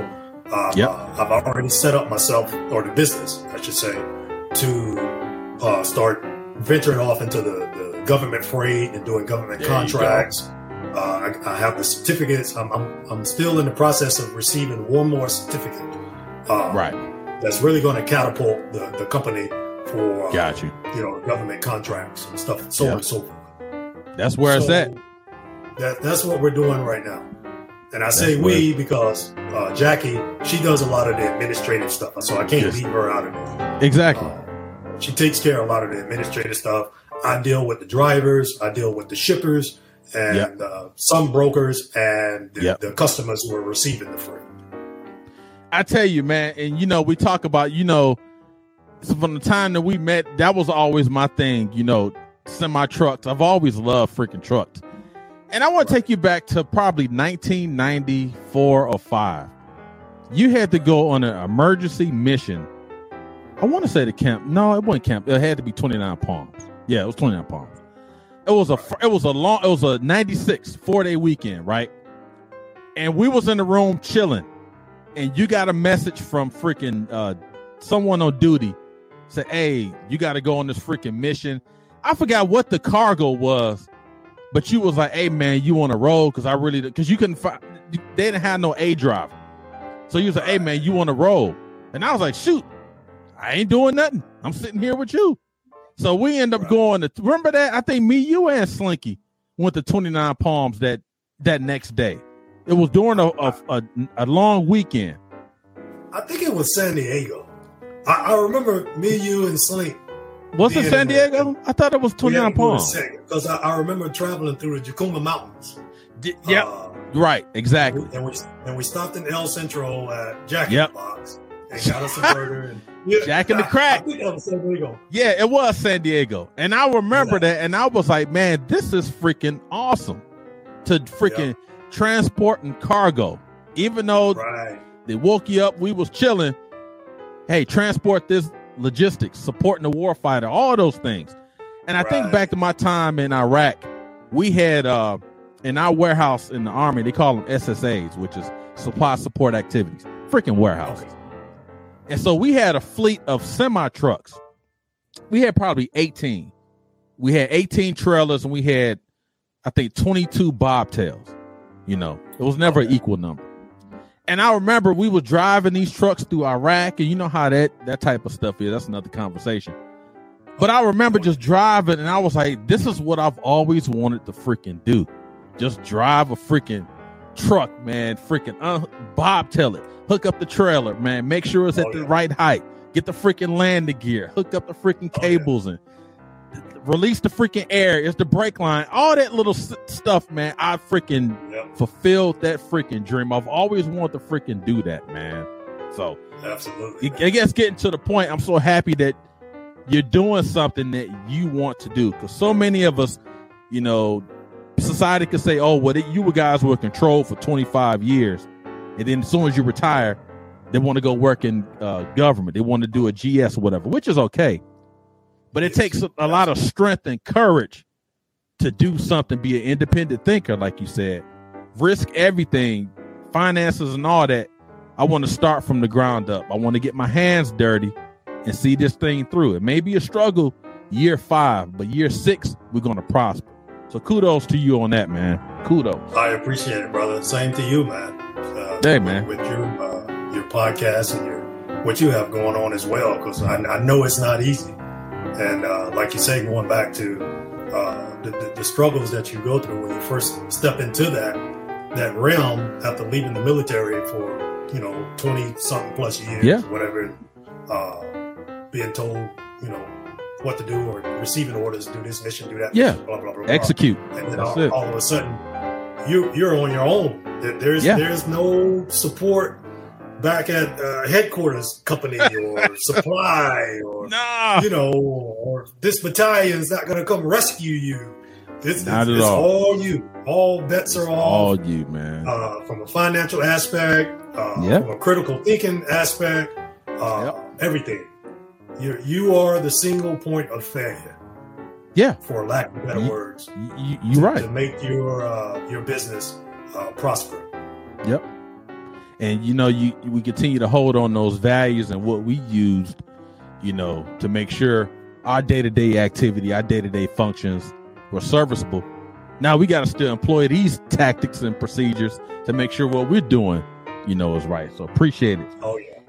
Uh, Yep. I've already set up myself or the business, I should say, to uh, start venturing off into the, the government freight and doing government There contracts. Uh, I, I have the certificates. I'm, I'm, I'm still in the process of receiving one more certificate. Uh, Right. That's really going to catapult the, the company for uh, Got you. you know government contracts and stuff, so on and so forth. That's where it's at. That, that's what we're doing right now. And I say That's we because uh, Jackie, she does a lot of the administrative stuff, so I can't Yes. leave her out of it. Exactly. Uh, she takes care of a lot of the administrative stuff. I deal with the drivers, I deal with the shippers, and uh, some brokers and the, Yep. the customers who are receiving the freight. I tell you, man, and you know, we talk about, you know, so from the time that we met, that was always my thing, you know, semi trucks. I've always loved freaking trucks. And I want to take you back to probably 1994 or 5. You had to go on an emergency mission. I want to say the camp. No, it wasn't camp. It had to be 29 Palms. Yeah, it was 29 Palms. It was a it was a long it was a 96 4-day weekend, right? And we was in the room chilling and you got a message from freaking uh someone on duty said, hey you got to go on this freaking mission i forgot what the cargo was but you was like hey man you on a roll? Because i really because you couldn't find they didn't have no a driver so you was like hey man you on a roll? And i was like shoot i ain't doing nothing. I'm sitting here with you. So we end up Right. going to remember that? I think me you and slinky went to 29 palms that that next day. It was during a, a, a, a long weekend. I think it was San Diego. I, I remember me, you, and Slink. Was it San Diego? I thought it was 29 Palms. Because I, I remember traveling through the Jacumba Mountains. D- Yep. Uh, right. Exactly. And we and we stopped in El Centro at Jack in Yep. the Box and got us a burger. And, yeah, (laughs) Jack in the Crack. I think that was San Diego. Yeah, it was San Diego. And I remember Yeah. that. And I was like, man, this is freaking awesome to freaking transport and cargo. Even though Right. they woke you up, we was chilling. Hey, transport this logistics, supporting the warfighter, all those things. And I think back to my time in Iraq, we had uh in our warehouse in the army, they call them SSAs, which is supply support activities. Freaking warehouses. And so we had a fleet of semi trucks. We had probably 18. We had 18 trailers and we had, I think, 22 bobtails. You know, it was never an equal number. And I remember we were driving these trucks through Iraq, and you know how that that type of stuff is. That's another conversation. But I remember just driving, and I was like, "This is what I've always wanted to freaking do. Just drive a freaking truck, man. Freaking uh, bobtail it, hook up the trailer, man. Make sure it's at Oh, the right height. Get the freaking landing gear, hook up the freaking Oh, yeah. cables, and release the freaking air. It's the brake line. All that little s- stuff, man. I freaking Yep, fulfilled that freaking dream. I've always wanted to freaking do that, man. So absolutely. I guess getting to the point, I'm so happy that you're doing something that you want to do. Because so many of us, you know, society could say, "Oh, well, you guys were controlled for 25 years, and then as soon as you retire, they want to go work in uh, government. They want to do a GS or whatever, which is okay. But it takes a, a lot of strength and courage to do something, be an independent thinker, like you said, risk everything, finances and all that. I want to start from the ground up. I want to get my hands dirty and see this thing through. It may be a struggle year five, but year six, we're going to prosper. So kudos to you on that, man. Kudos. I appreciate it, brother. Same to you, man. Uh, Hey, man. With your uh, your podcast and your what you have going on as well, because I, I know it's not easy. And uh, like you say, going back to uh, the, the, the struggles that you go through when you first step into that that realm after leaving the military for you know twenty something plus years, Yeah. whatever, uh, being told you know what to do or receiving orders, do this mission, do that, Yeah. mission, blah blah blah. Execute. and then all, all of a sudden you you're on your own. There- There's Yeah. there's no support back at uh, headquarters company (laughs) or supply or Nah. you know or this battalion's not going to come rescue you. This Not it's, at it's all. all you. All bets are off All you, man. uh, from a financial aspect, uh, Yeah. from a critical thinking aspect, uh, Yep. everything. You you are the single point of failure, Yeah, for lack of better You- words you, you right. to make your uh, your business uh, prosper. Yep. And you know, you we continue to hold on those values and what we used, you know, to make sure our day to day activity, our day to day functions were serviceable. Now we got to still employ these tactics and procedures to make sure what we're doing, you know, is right. So appreciate it. Oh yeah,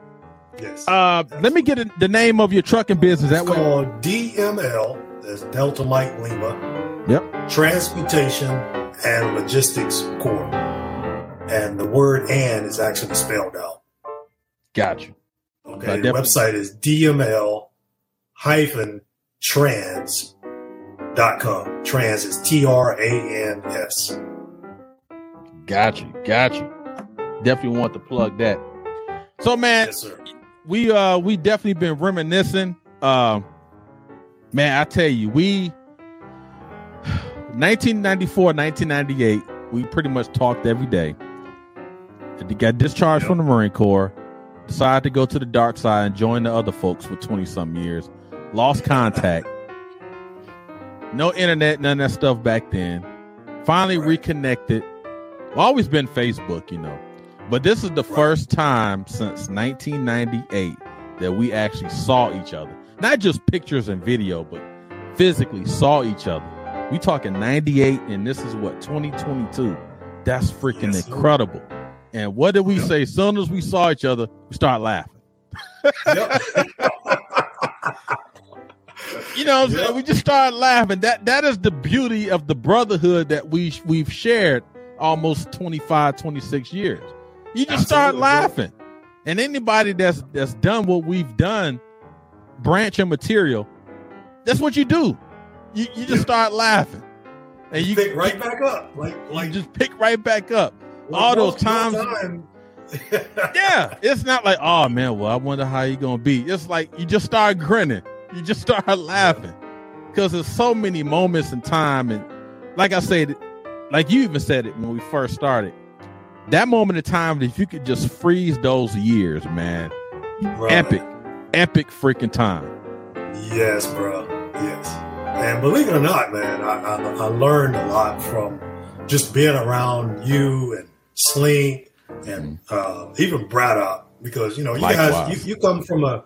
yes. Uh, let me get a, the name of your trucking business. That it's way, called DML. That's Delta Mike Lima. Yep. Transportation and Logistics Corp. And the word "and" is actually spelled out. Gotcha. Okay. The definitely- website is DML hyphen trans dot com. Trans is T R A N S. Gotcha. Gotcha. Definitely want to plug that. So, man, Yes, we uh we definitely been reminiscing. Um man, I tell you, we (sighs) 1994, 1998, we pretty much talked every day. He got discharged Yep. from the Marine Corps, decided to go to the dark side and join the other folks for 20 some years. Lost contact. No internet, none of that stuff back then. Finally Right. reconnected. Always been Facebook, you know. But this is the Right. first time since 1998 that we actually saw each other. Not just pictures and video, but physically saw each other. We talking 98 and this is what 2022. That's freaking Yes, sir. And what did we say? As soon as we saw each other, we start laughing. Yep. (laughs) You know, what I'm saying? Yep. we just started laughing. That that is the beauty of the brotherhood that we we've shared almost 25, 26 years. You just start laughing. And anybody that's that's done what we've done, branch and material, that's what you do. You you just start laughing. And you, pick right back up. Like you like just pick right back up. All those times- time. (laughs) Yeah, it's not like, oh man, well, I wonder how you gonna be. It's like you just start grinning, you just start (laughs) laughing, because there's so many moments in time, and like I said, like you even said it when we first started, that moment in time, if you could just freeze those years, man, Bruh. epic, epic freaking time. Yes, bro. Yes. And believe it or not, man, I, I, I learned a lot from just being around you and Sling and uh, even Braddock because, you know, you guys, you, you come from a,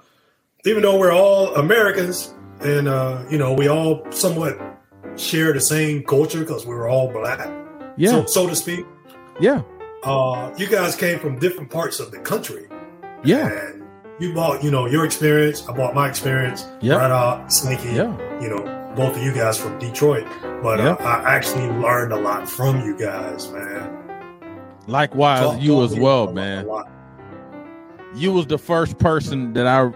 even though we're all Americans and, uh, you know, we all somewhat share the same culture because we were all black, Yeah, so, so to speak. yeah, uh, you guys came from different parts of the country. Yeah. And you bought, you know, your experience. I bought my experience. Yeah. Out, Slinky. Yeah. You know, both of you guys from Detroit. But Yeah. uh, I actually learned a lot from you guys, man. Likewise, Talk- you talk as well, man. You was the first person that I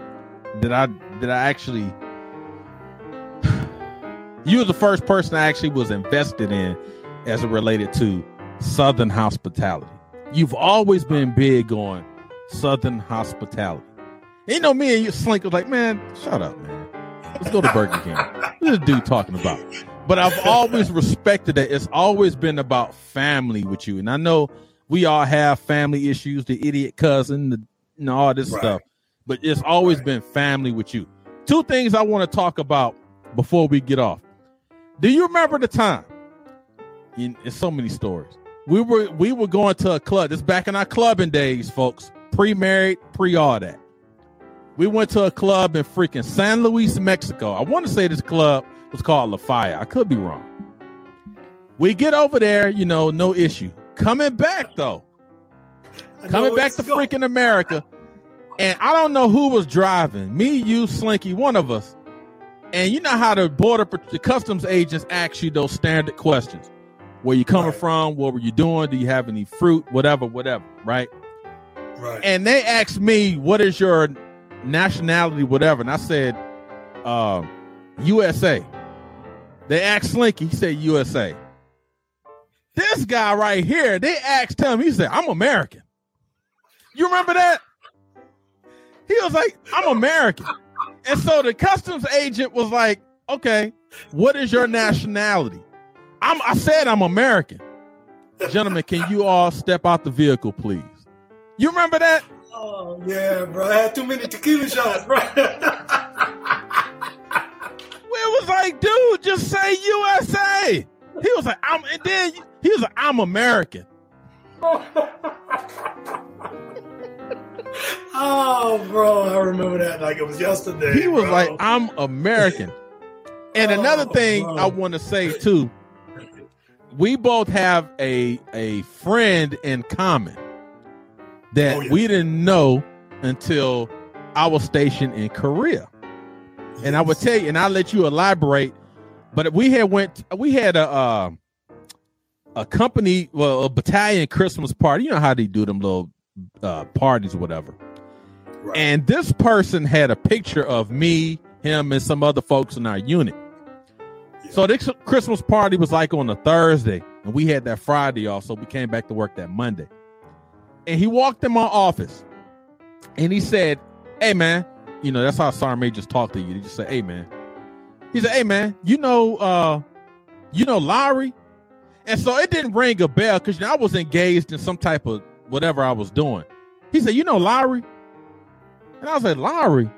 that I that I actually (sighs) you was the first person I actually was invested in as it related to Southern hospitality. You've always been big on Southern hospitality. You know, me and you Slink was like, man, shut up, man. Let's go to Burger King. This dude talking about? But I've always (laughs) respected that. It's always been about family with you. And I know we all have family issues, the idiot cousin, the you know, all this Right. stuff. But it's always Right. been family with you. Two things I want to talk about before we get off. Do you remember the time? In, in so many stories. We were we were going to a club. This back in our clubbing days, folks. Pre-married, pre all that. We went to a club in freaking San Luis, Mexico. I want to say this club was called La Fire. I could be wrong. We get over there, you know, no issue. Coming back though, coming back to freaking America, and I don't know who was driving. Me, you, Slinky, one of us. And you know how the border, the customs agents ask you those standard questions: Where you coming Right. from? What were you doing? Do you have any fruit? Whatever, whatever. Right? Right. and they asked me, "What is your nationality?" Whatever, and I said, um, "USA." They asked Slinky. He said, "USA." This guy right here, they asked him. He said, "I'm American." You remember that? He was like, "I'm American," and so the customs agent was like, "Okay, what is your nationality?" I'm. I said, "I'm American." Gentlemen, can you all step out the vehicle, please? You remember that? oh yeah, bro. I had too many tequila shots, bro. It was like, dude, just say USA. He was like, I'm, and then he was like, I'm American. (laughs) oh, bro, I remember that like it was yesterday. He was bro. like, I'm American. And oh, another Oh, thing bro. I want to say too, we both have a a friend in common that Oh, yeah. we didn't know until I was stationed in Korea. and I would tell you, and I'll let you elaborate. But we had went, we had a uh, a company, well, a battalion Christmas party. You know how they do them little uh, parties or whatever. Right. And this person had a picture of me, him, and some other folks in our unit. Yeah. So this Christmas party was like on a Thursday, and we had that Friday off, so we came back to work that Monday. And he walked in my office, and he said, "Hey, man, you know that's how Sergeant Majors talk to you. They just say, "Hey, man." He said, "Hey, man, you know, uh, you know Lowery," and so it didn't ring a bell because I was engaged in some type of whatever I was doing. He said, "You know Lowery," and I was like, "Lowery."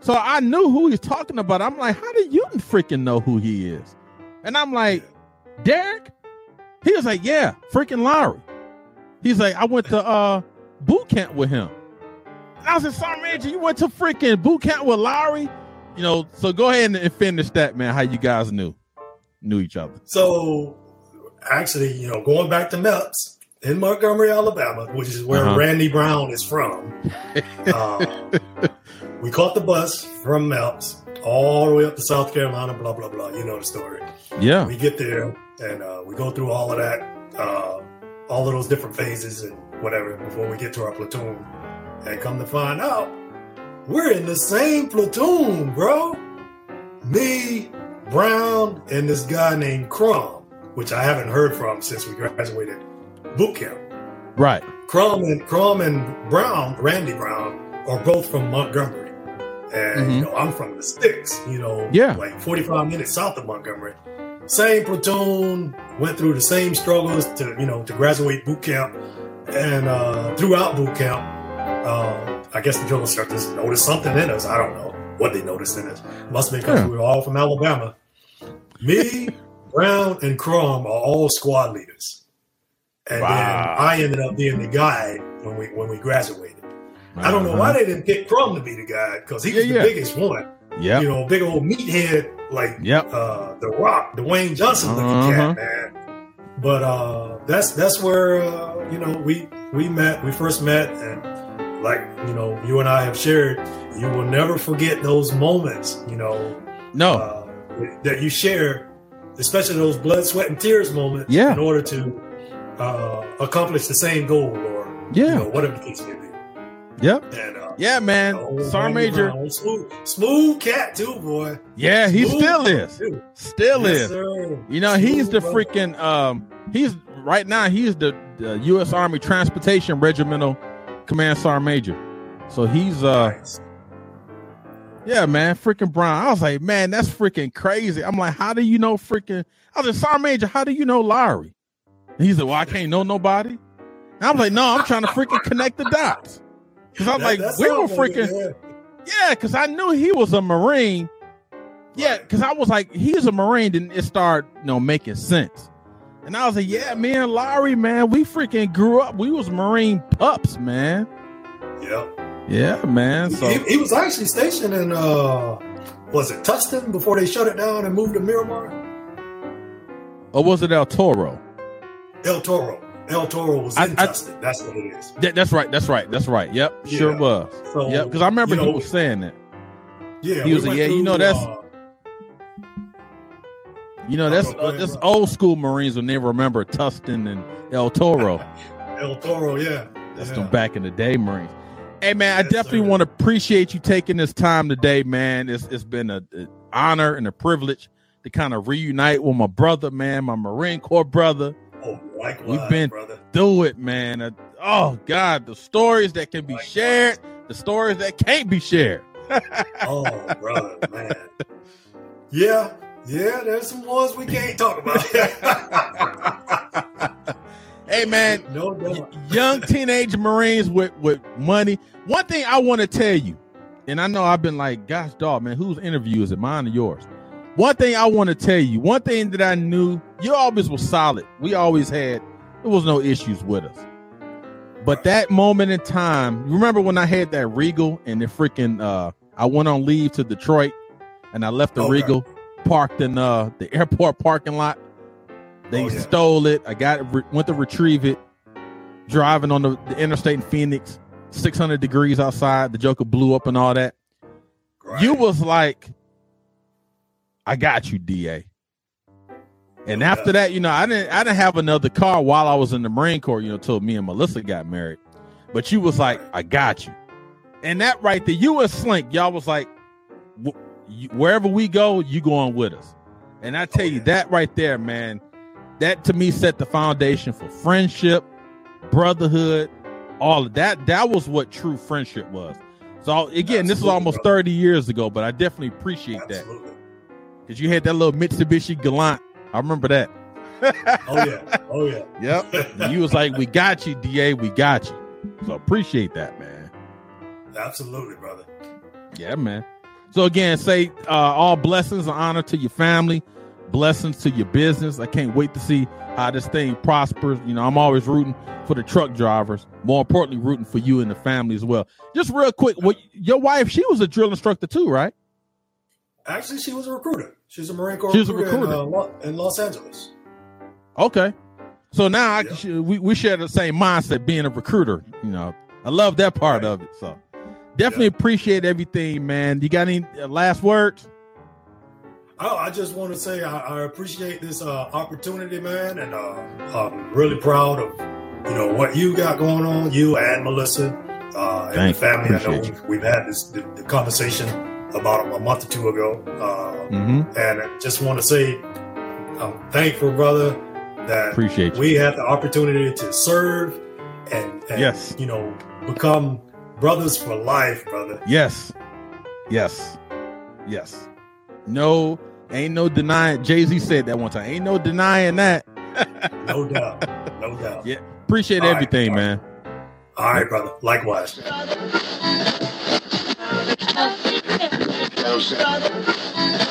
So I knew who he's talking about. I'm like, "How do you freaking know who he is?" And I'm like, "Derek." He was like, "Yeah, freaking Lowery." He's like, "I went to uh boot camp with him." And I was like, "Sergeant Major, you went to freaking boot camp with Lowery?" You know, so go ahead and, finish that, man. How you guys knew knew each other? So, actually, you know, going back to MEPS in Montgomery, Alabama, which is where Uh-huh. Randy Brown is from, uh, (laughs) we caught the bus from MEPS all the way up to South Carolina, blah, blah, blah. You know the story. Yeah, We get there and uh, we go through all of that, uh, all of those different phases and whatever before we get to our platoon. And come to find out, we're in the same platoon, bro. Me, Brown, and this guy named Crom, which I haven't heard from since we graduated boot camp. right. Crom and Crum and Brown, Randy Brown, are both from Montgomery. And Mhm. you know, I'm from the sticks, you know, Yeah. like 45 minutes south of Montgomery. Same platoon, went through the same struggles to, you know, to graduate boot camp. And uh, throughout boot camp, uh, I guess the drill instructors noticed something in us. I don't know what they noticed in us. Must been because Yeah. we were all from Alabama. Me, Brown, and Crum are all squad leaders. And Wow. then I ended up being the guy when we when we graduated. I don't know Uh-huh. why they didn't pick Crum to be the guy because he was Yeah, the yeah. biggest one. Yeah, You know, big old meathead like Yep. uh, the Rock, Dwayne Johnson looking Uh-huh. cat, man. but uh, that's that's where uh, you know we we met. We first met, and like you know, you and I have shared. You will never forget those moments. You know, no, uh, that you share, especially those blood, sweat, and tears moments. Yeah. in order to uh, accomplish the same goal or Yeah. you know, whatever the case may be. yep, And uh, yeah, man. oh, Sergeant Major. Smooth, smooth cat too, boy. Yeah, he Smooth still is. too. Still Yes, is. sir. You know, he's the Smooth, freaking um he's right now he's the, the US Army Transportation Regimental Command Sergeant Major. So he's uh Nice. yeah, man, freaking Brown. I was like, man, that's freaking crazy. I'm like, how do you know freaking I was like, Sergeant Major, how do you know Larry? And he's like, Well, I can't know nobody. And I'm like, no, I'm trying to freaking connect the dots. Cause I'm That- like, we were sounds like it, freaking yeah. yeah, because I knew he was a Marine. Yeah, because I was like, he's a Marine, then it started, you know, making sense. And I was like, yeah, me and Larry, man, we freaking grew up. We was Marine pups, man. Yeah. Yeah, man. So he, he was actually stationed in uh was it Tustin before they shut it down and moved to Miramar? or was it El Toro? El Toro. El Toro was in I- I- Tustin. That's what it is. That, that's right. That's right. That's right. Yep, sure was. So Yep, because I remember you he was saying that. Yeah, he we was like, went yeah, you know, that's- uh, You know, that's Oh, uh, that's old school Marines when they remember Tustin and El Toro. (laughs) El Toro. Yeah, That's yeah. them back in the day Marines. Hey man, I definitely sir. want to appreciate you taking this time today, man. It's it's been a, an honor and a privilege to kind of reunite with my brother, man, my Marine Corps brother. Oh, likewise, We've been- brother. Do it, man. Uh, oh God, the stories that can be Likewise. shared, the stories that can't be shared. Oh, brother, man. Yeah, yeah. There's some ones we can't talk about. (laughs) Hey man, no doubt. young teenage Marines with with money. One thing I want to tell you, and I know I've been like, gosh, dog, man, whose interview is it, mine or yours? One thing I want to tell you, one thing that I knew, you always was solid. We always had, there was no issues with us. But that moment in time, remember when I had that Regal and the freaking, uh, I went on leave to Detroit and I left the Okay. Regal parked in uh the airport parking lot. They Oh, yeah. stole it. I got it, re- went to retrieve it. Driving on the, the interstate in Phoenix, 600 degrees outside. The Joker blew up and all that. Right. You was like, I got you, DA. And after that, you know, I didn't I didn't have another car while I was in the Marine Corps, you know, till me and Melissa got married. But you was like, I got you. And that right there, you and Slink, y'all was like, you- wherever we go, you going with us. And I oh, tell Oh, you, yeah. that right there, man, that to me set the foundation for friendship, brotherhood, all of that. That was what true friendship was. So again, this is almost brother. 30 years ago, but I definitely appreciate that because you had that little Mitsubishi Galant. I remember that. (laughs) Oh yeah. Oh yeah. Yep. (laughs) And you was like, "We got you, Da. We got you." So appreciate that, man. Absolutely, brother. Yeah, man. So again, say uh, all blessings and honor to your family, blessings to your business. I can't wait to see how this thing prospers. You know, I'm always rooting for the truck drivers. More importantly, rooting for you and the family as well. Just real quick, what your wife? She was a drill instructor too, right? Actually, she was a recruiter. She's a Marine Corps She was a recruiter, recruiter. In, uh, in Los Angeles. Okay. So now I, Yeah. sh- we we share the same mindset, being a recruiter. You know, I love that part Right. of it. So definitely appreciate everything, man. You got any uh, last words? Oh, I just want to say I, I appreciate this uh, opportunity, man, and uh, I'm really proud of you know what you got going on, you and Melissa uh, and Thank the family. you. I know we've, we've had this the, the conversation about a month or two ago, uh, Mm-hmm. and I just want to say I'm thankful, brother, that Appreciate you. we had the opportunity to serve and, and Yes. you know become brothers for life, brother. Yes. Yes. Yes. No, ain't no denying. Jay Z said that one time. Ain't no denying that. (laughs) No doubt, no doubt. Yeah. Appreciate All right, everything, all right. man. All right, brother. Likewise. Closer.